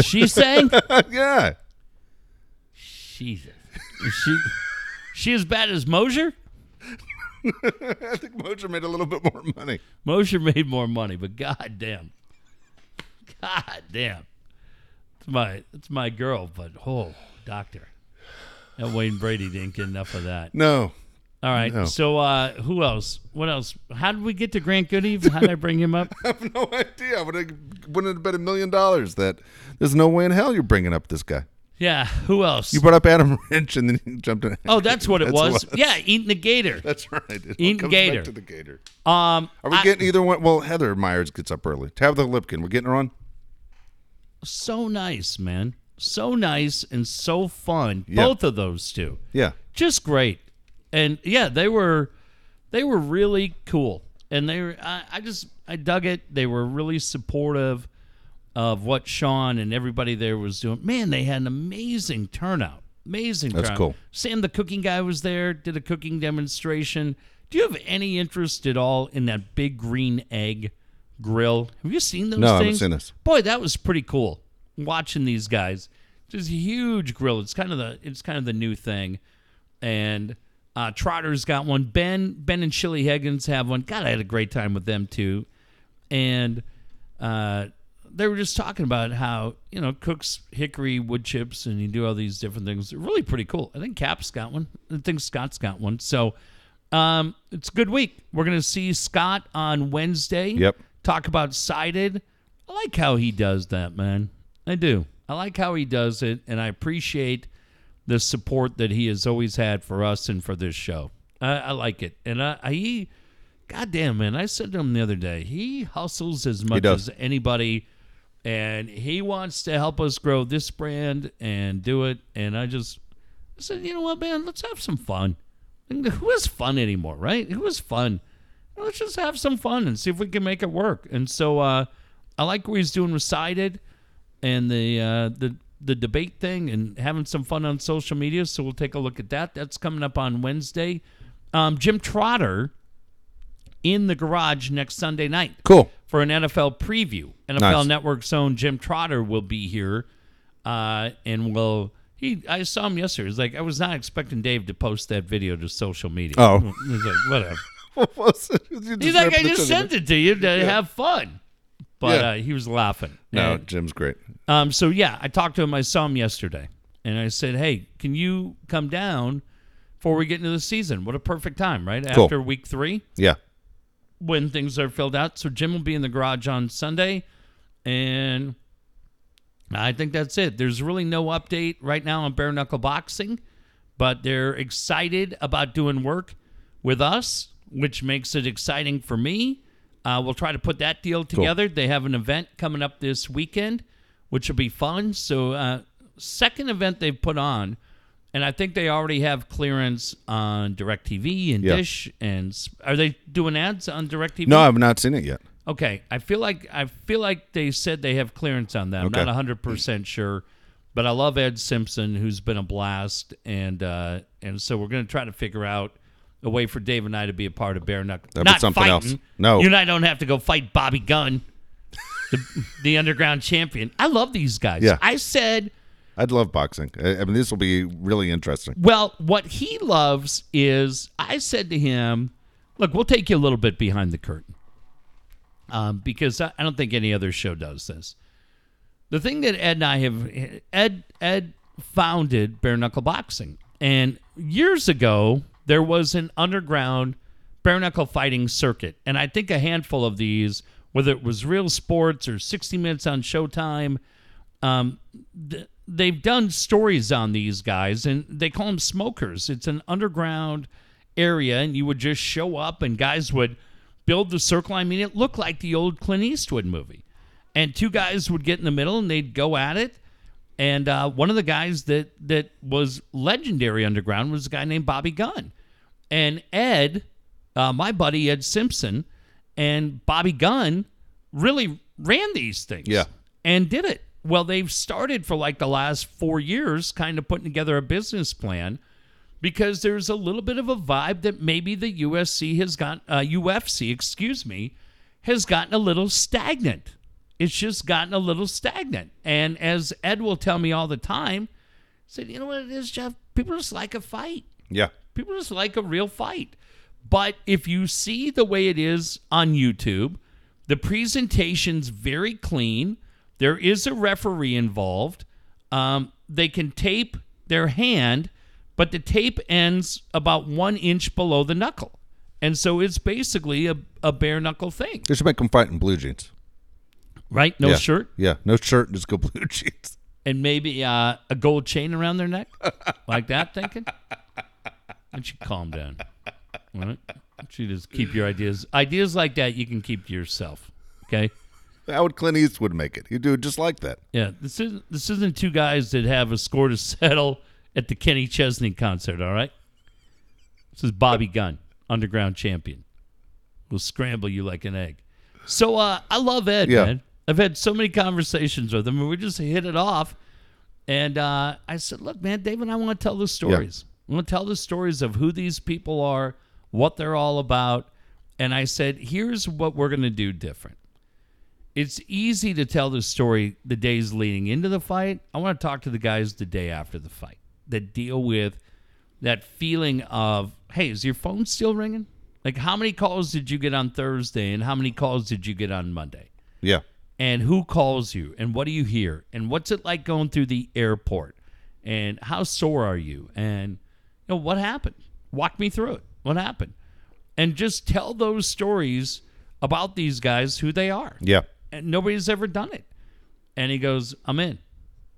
She sang? yeah. Jesus. Is she she as bad as Mosier? I think Mojo made a little bit more money. Mosher made more money, but god damn. God damn. It's my it's my girl, but oh, doctor. That Wayne Brady didn't get enough of that. No. All right. No. So uh who else? What else? How did we get to Grant Goodeve? How did I bring him up? I have no idea. I would have wouldn't have bet a million dollars that there's no way in hell you're bringing up this guy. Yeah, who else? You brought up Adam Rich and then you jumped in. oh, that's what it That's was. what- Yeah, eating the gator. That's right. It Eating gator. To the gator. Um Are we I- getting either one? Well, Heather Myers gets up early. Tabitha Lipkin, we're getting her on. so nice, man. So nice and so fun. Yeah. Both of those two. Yeah. just great and yeah they were they were really cool and they were I, I just i dug it they were really supportive of what Shawn and everybody there was doing man they had an amazing turnout amazing That's turnout. cool. sam the cooking guy was there did a cooking demonstration do you have any interest at all in that big green egg grill have you seen those No, I haven't things seen this. boy that was pretty cool watching these guys just a huge grill it's kind of the it's kind of the new thing and uh, Trotter's got one. Ben Ben and Chili Higgins have one. God, I had a great time with them too. And uh, they were just talking about how you know cooks hickory wood chips and you do all these different things. They're really pretty cool. I think Cap's got one. I think Scott's got one. So um, it's a good week. We're gonna see Scott on Wednesday. Yep. Talk about sided. I like how he does that, man. I do. I like how he does it, and I appreciate the support that he has always had for us and for this show. I, I like it, and I, I he, goddamn man, I said to him the other day, he hustles as much as anybody, and he wants to help us grow this brand and do it. And I just said, you know what, man, let's have some fun. And Who has fun anymore, right? Who has fun? Let's just have some fun and see if we can make it work. And so uh, I like what he's doing Sided and the uh, the the debate thing and having some fun on social media. So we'll take a look at that. That's coming up on Wednesday. Um, Jim Trotter in the garage next Sunday night Cool. for an NFL preview. NFL Nice. Network's own Jim Trotter will be here, uh, and will he? I saw him yesterday. He's like, I was not expecting Dave to post that video to social media. Oh. he's like, whatever. He's He's like, I just sent it to you to have fun, but Yeah. uh, he was laughing. No, And, Jim's great. um, so yeah, I talked to him. I saw him yesterday, and I said, "Hey, can you come down before we get into the season? What a perfect time, right Cool. after week three Yeah. When things are filled out." So Jim will be in the garage on Sunday, and I think that's it. There's really no update right now on bare knuckle boxing, but they're excited about doing work with us, which makes it exciting for me. Uh, we'll try to put that deal together. They have an event coming up this weekend, which will be fun. So, uh, second event they've put on, and I think they already have clearance on DirecTV and Yeah. Dish. And are they doing ads on DirecTV? No, I've not seen it yet. Okay, I feel like I feel like they said they have clearance on that. I'm Okay. not 100 percent sure, but I love Ed Simpson, who's been a blast, and uh, and so we're gonna try to figure out a way for Dave and I to be a part of Bare Knuckle. That'd be not something fighting. else. No. you and I don't have to go fight Bobby Gunn, the, the underground champion. I love these guys. Yeah. I said. I'd love boxing. I, mean, this will be really interesting. Well, what he loves is I said to him, "Look, we'll take you a little bit behind the curtain, um, because I, I don't think any other show does this. The thing that Ed and I have Ed Ed founded bare knuckle boxing, and years ago there was an underground bare knuckle fighting circuit. And I think a handful of these, whether it was Real Sports or 60 Minutes on Showtime, um, th- they've done stories on these guys, and they call them smokers. It's an underground area, and you would just show up, and guys would build the circle. I mean, it looked like the old Clint Eastwood movie. And two guys would get in the middle, and they'd go at it. And uh, one of the guys that that was legendary underground was a guy named Bobby Gunn. And Ed, uh, my buddy Ed Simpson, and Bobby Gunn really ran these things. Yeah. And did it. Well, they've started for like the last four years, kind of putting together a business plan because there's a little bit of a vibe that maybe the USC has got, uh, UFC, excuse me, has gotten a little stagnant. It's just gotten a little stagnant. And as Ed will tell me all the time, said, you know what it is, Jeff? People just like a fight. Yeah. People just like a real fight. But if you see the way it is on YouTube, the presentation's very clean. There is a referee involved. Um, they can tape their hand, but the tape ends about one inch below the knuckle. And so it's basically a, a bare knuckle thing, They should make them fight in blue jeans. right? No yeah. shirt Yeah. No shirt, just go blue jeans. and maybe uh, a gold chain around their neck, like that. Thinking, why don't you calm down? All right? Why don't you just keep your ideas? Ideas like that you can keep to yourself. Okay. How would Clint Eastwood make it? He'd do it just like that. Yeah. This isn't this isn't two guys that have a score to settle at the Kenny Chesney concert. All right. This is Bobby Gunn, underground champion. We'll scramble you like an egg. So uh, I love Ed, Yeah. man. I've had so many conversations with him, and we just hit it off. And uh, I said, "Look, man, Dave and I want to tell the stories. I want to tell the stories of who these people are, what they're all about." And I said, "Here's what we're going to do different. It's easy to tell the story the days leading into the fight. I want to talk to the guys the day after the fight that deal with that feeling of, hey, is your phone still ringing? Like, how many calls did you get on Thursday and how many calls did you get on Monday? Yeah. And who calls you and what do you hear? And what's it like going through the airport? And how sore are you? And, you know, what happened? Walk me through it. What happened? And just tell those stories about these guys, who they are Yeah. And nobody's ever done it. And he goes, "I'm in."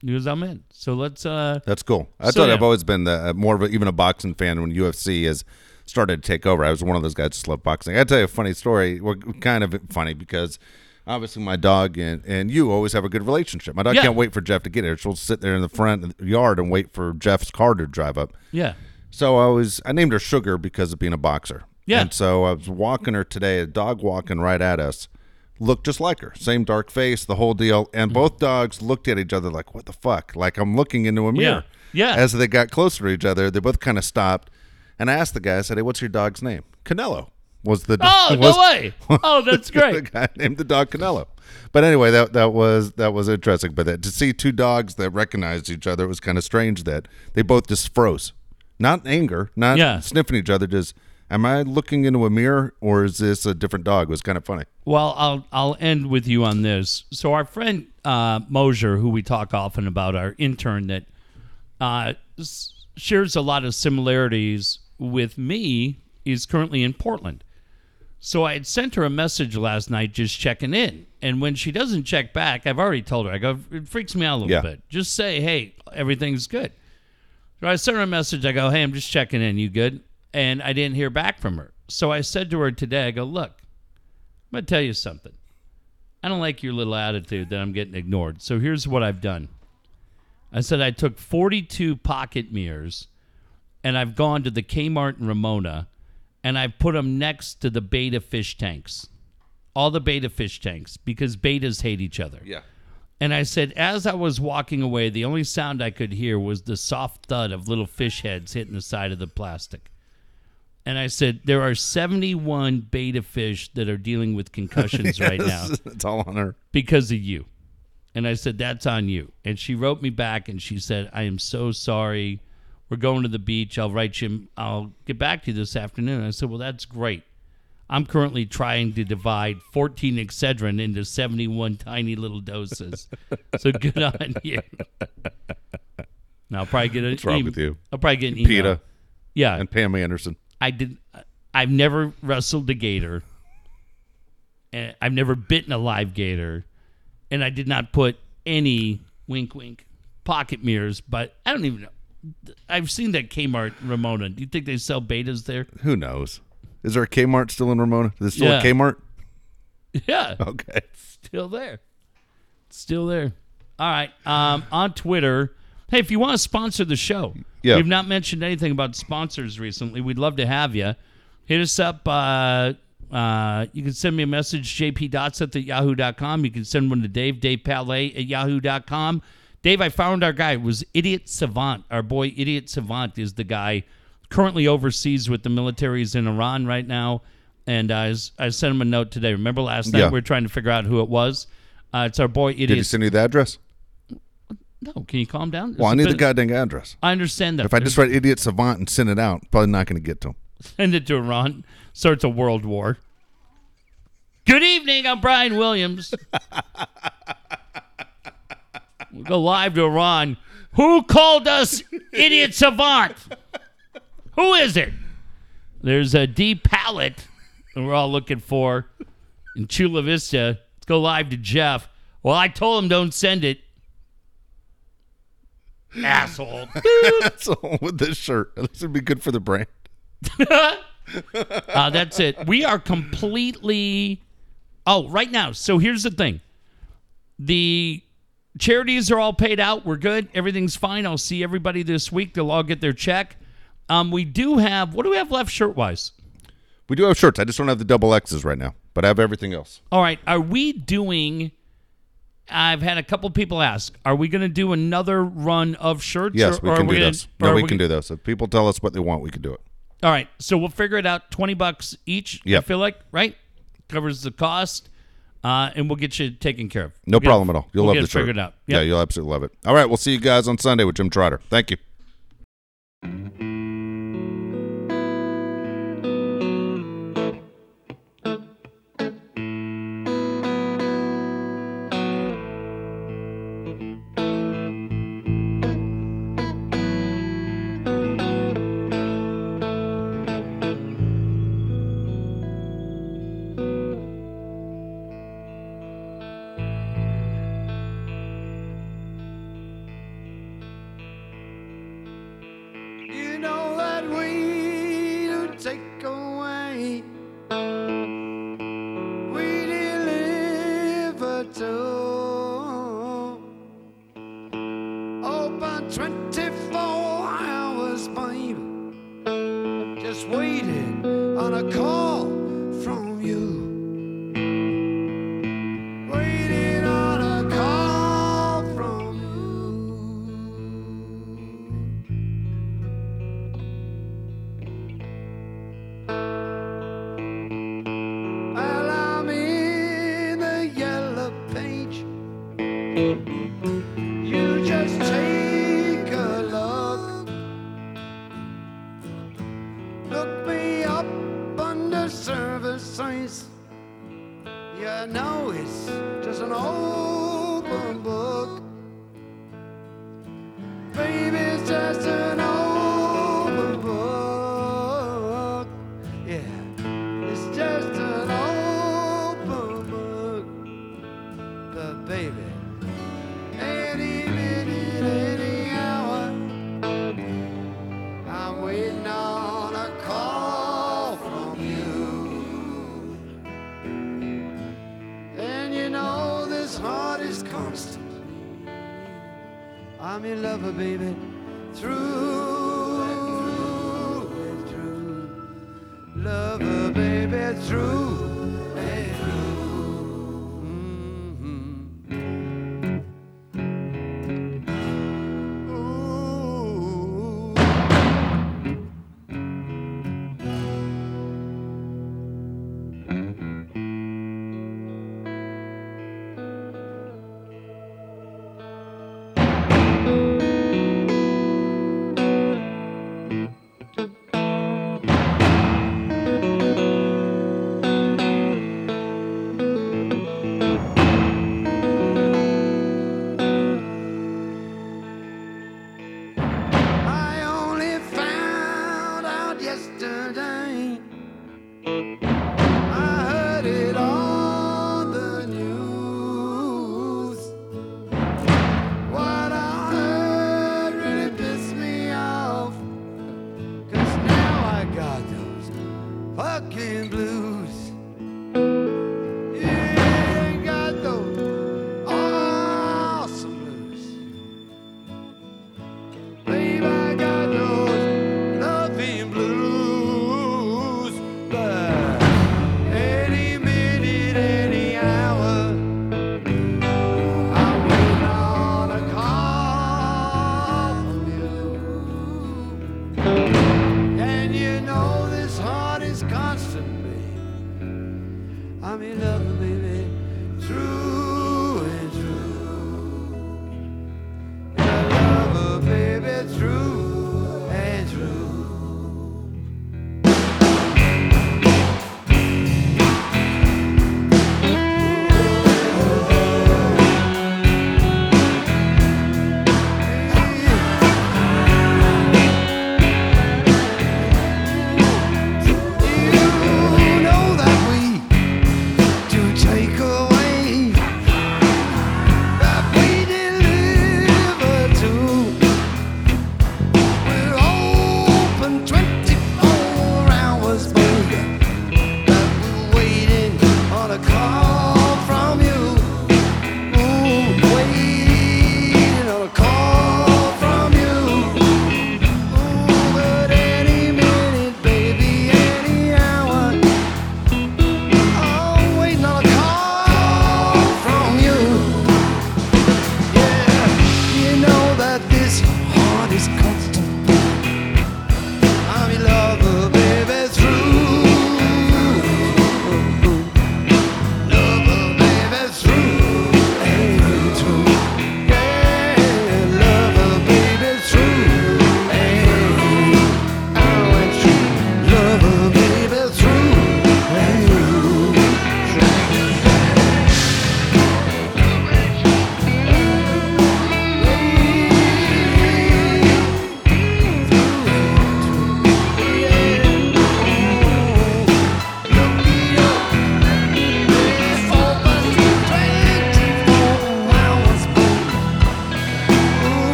He goes, "I'm in." So let's. uh That's cool. I So, thought yeah. I've always been the, uh, more of a, even a boxing fan when UFC has started to take over. I was one of those guys that just love boxing. I tell you a funny story. Well, kind of funny because obviously my dog and, and you always have a good relationship. My dog Yeah. can't wait for Jeff to get here. She'll sit there in the front yard and wait for Jeff's car to drive up. Yeah, So I was I named her Sugar because of being a boxer. Yeah. And so I was walking her today, a dog walking right at us, looked just like her, same dark face, the whole deal, and both mm-hmm. dogs looked at each other like, "What the fuck?" Like I'm looking into a mirror. Yeah. As they got closer to each other, they both kind of stopped, and I asked the guy, I said, "Hey, what's your dog's name?" Canelo was the Oh was, no way! Oh, that's great. the guy named the dog Canelo. But anyway, that that was that was interesting. But that, to see two dogs that recognized each other it was kind of strange that they both just froze, not anger, not Yeah. sniffing each other. Just, am I looking into a mirror or is this a different dog? It was kind of funny. Well, I'll I'll end with you on this. So our friend uh, Mosier, who we talk often about, our intern that uh, s- shares a lot of similarities with me, is currently in Portland. So I had sent her a message last night just checking in. And when she doesn't check back, I've already told her, I go, it freaks me out a little Yeah. bit. Just say, hey, everything's good. So I sent her a message. I go, hey, I'm just checking in. You good? And I didn't hear back from her. So I said to her today, I go, look, I'm going to tell you something. I don't like your little attitude that I'm getting ignored. So here's what I've done. I said I took 42 pocket mirrors and I've gone to the Kmart in Ramona and I've put them next to the betta fish tanks. All the betta fish tanks because bettas hate each other. Yeah. And I said, as I was walking away, the only sound I could hear was the soft thud of little fish heads hitting the side of the plastic. And I said, there are 71 betta fish that are dealing with concussions right now it's all on her. because of you. And I said, that's on you. And she wrote me back and she said, I am so sorry. We're going to the beach. I'll write you, I'll get back to you this afternoon. I said, well, that's great. I'm currently trying to divide 14 Excedrin into 71 tiny little doses. so good on you. Now I'll probably get an What's wrong with you? I'll probably get an email. PETA Yeah, and Pam Anderson. I did. I've never wrestled a gator. And I've never bitten a live gator, and I did not put any wink wink pocket mirrors. But I don't even know. I've seen that Kmart Ramona. Do you think they sell bettas there? Who knows? Is there a Kmart still in Ramona? Is there still Yeah. a Kmart? Yeah. Okay. It's Still there. Still there. All right. Um, on Twitter. Hey, if you want to sponsor the show, Yeah. we've not mentioned anything about sponsors recently. We'd love to have you. Hit us up. Uh, uh, you can send me a message, jpdotseth at yahoo.com. You can send one to Dave, Dave Palais at yahoo.com. Dave, I found our guy. It was Idiot Savant. Our boy Idiot Savant is the guy currently overseas with the militaries in Iran right now. And uh, I, sent him a note today. Remember last night Yeah. we were trying to figure out who it was? Uh, it's our boy Did he send you the address? No, can you calm down? Well, I need the goddamn address. I understand that. If I just write idiot savant and send it out, probably not going to get to him. send it to Iran, starts a world war. Good evening, I'm Brian Williams. we'll go live to Iran. Who called us idiot savant? Who is it? There's a D pallet that we're all looking for in Chula Vista. Let's go live to Jeff. Well, I told him don't send it. Asshole. so with this shirt, this would be good for the brand. Uh, that's it. We are completely. Oh, right now. So here's the thing the charities are all paid out. We're good. Everything's fine. I'll see everybody this week. They'll all get their check. Um, we do have. What do we have left shirt wise? We do have shirts. I just don't have the double X's right now, but I have everything else. All right. Are we doing. I've had a couple people ask, are we going to do another run of shirts? Yes, or- we or can are do gonna- this. No, are we can do this. If people tell us what they want, we can do it. All right, so we'll figure it out. Twenty bucks each. I feel like right covers the cost, uh, and we'll get you taken care of. No We'll get- problem at all. You'll we'll love get the it shirt. figured out. Yeah, you'll absolutely love it. All right, we'll see you guys on Sunday with Jim Trotter. Thank. You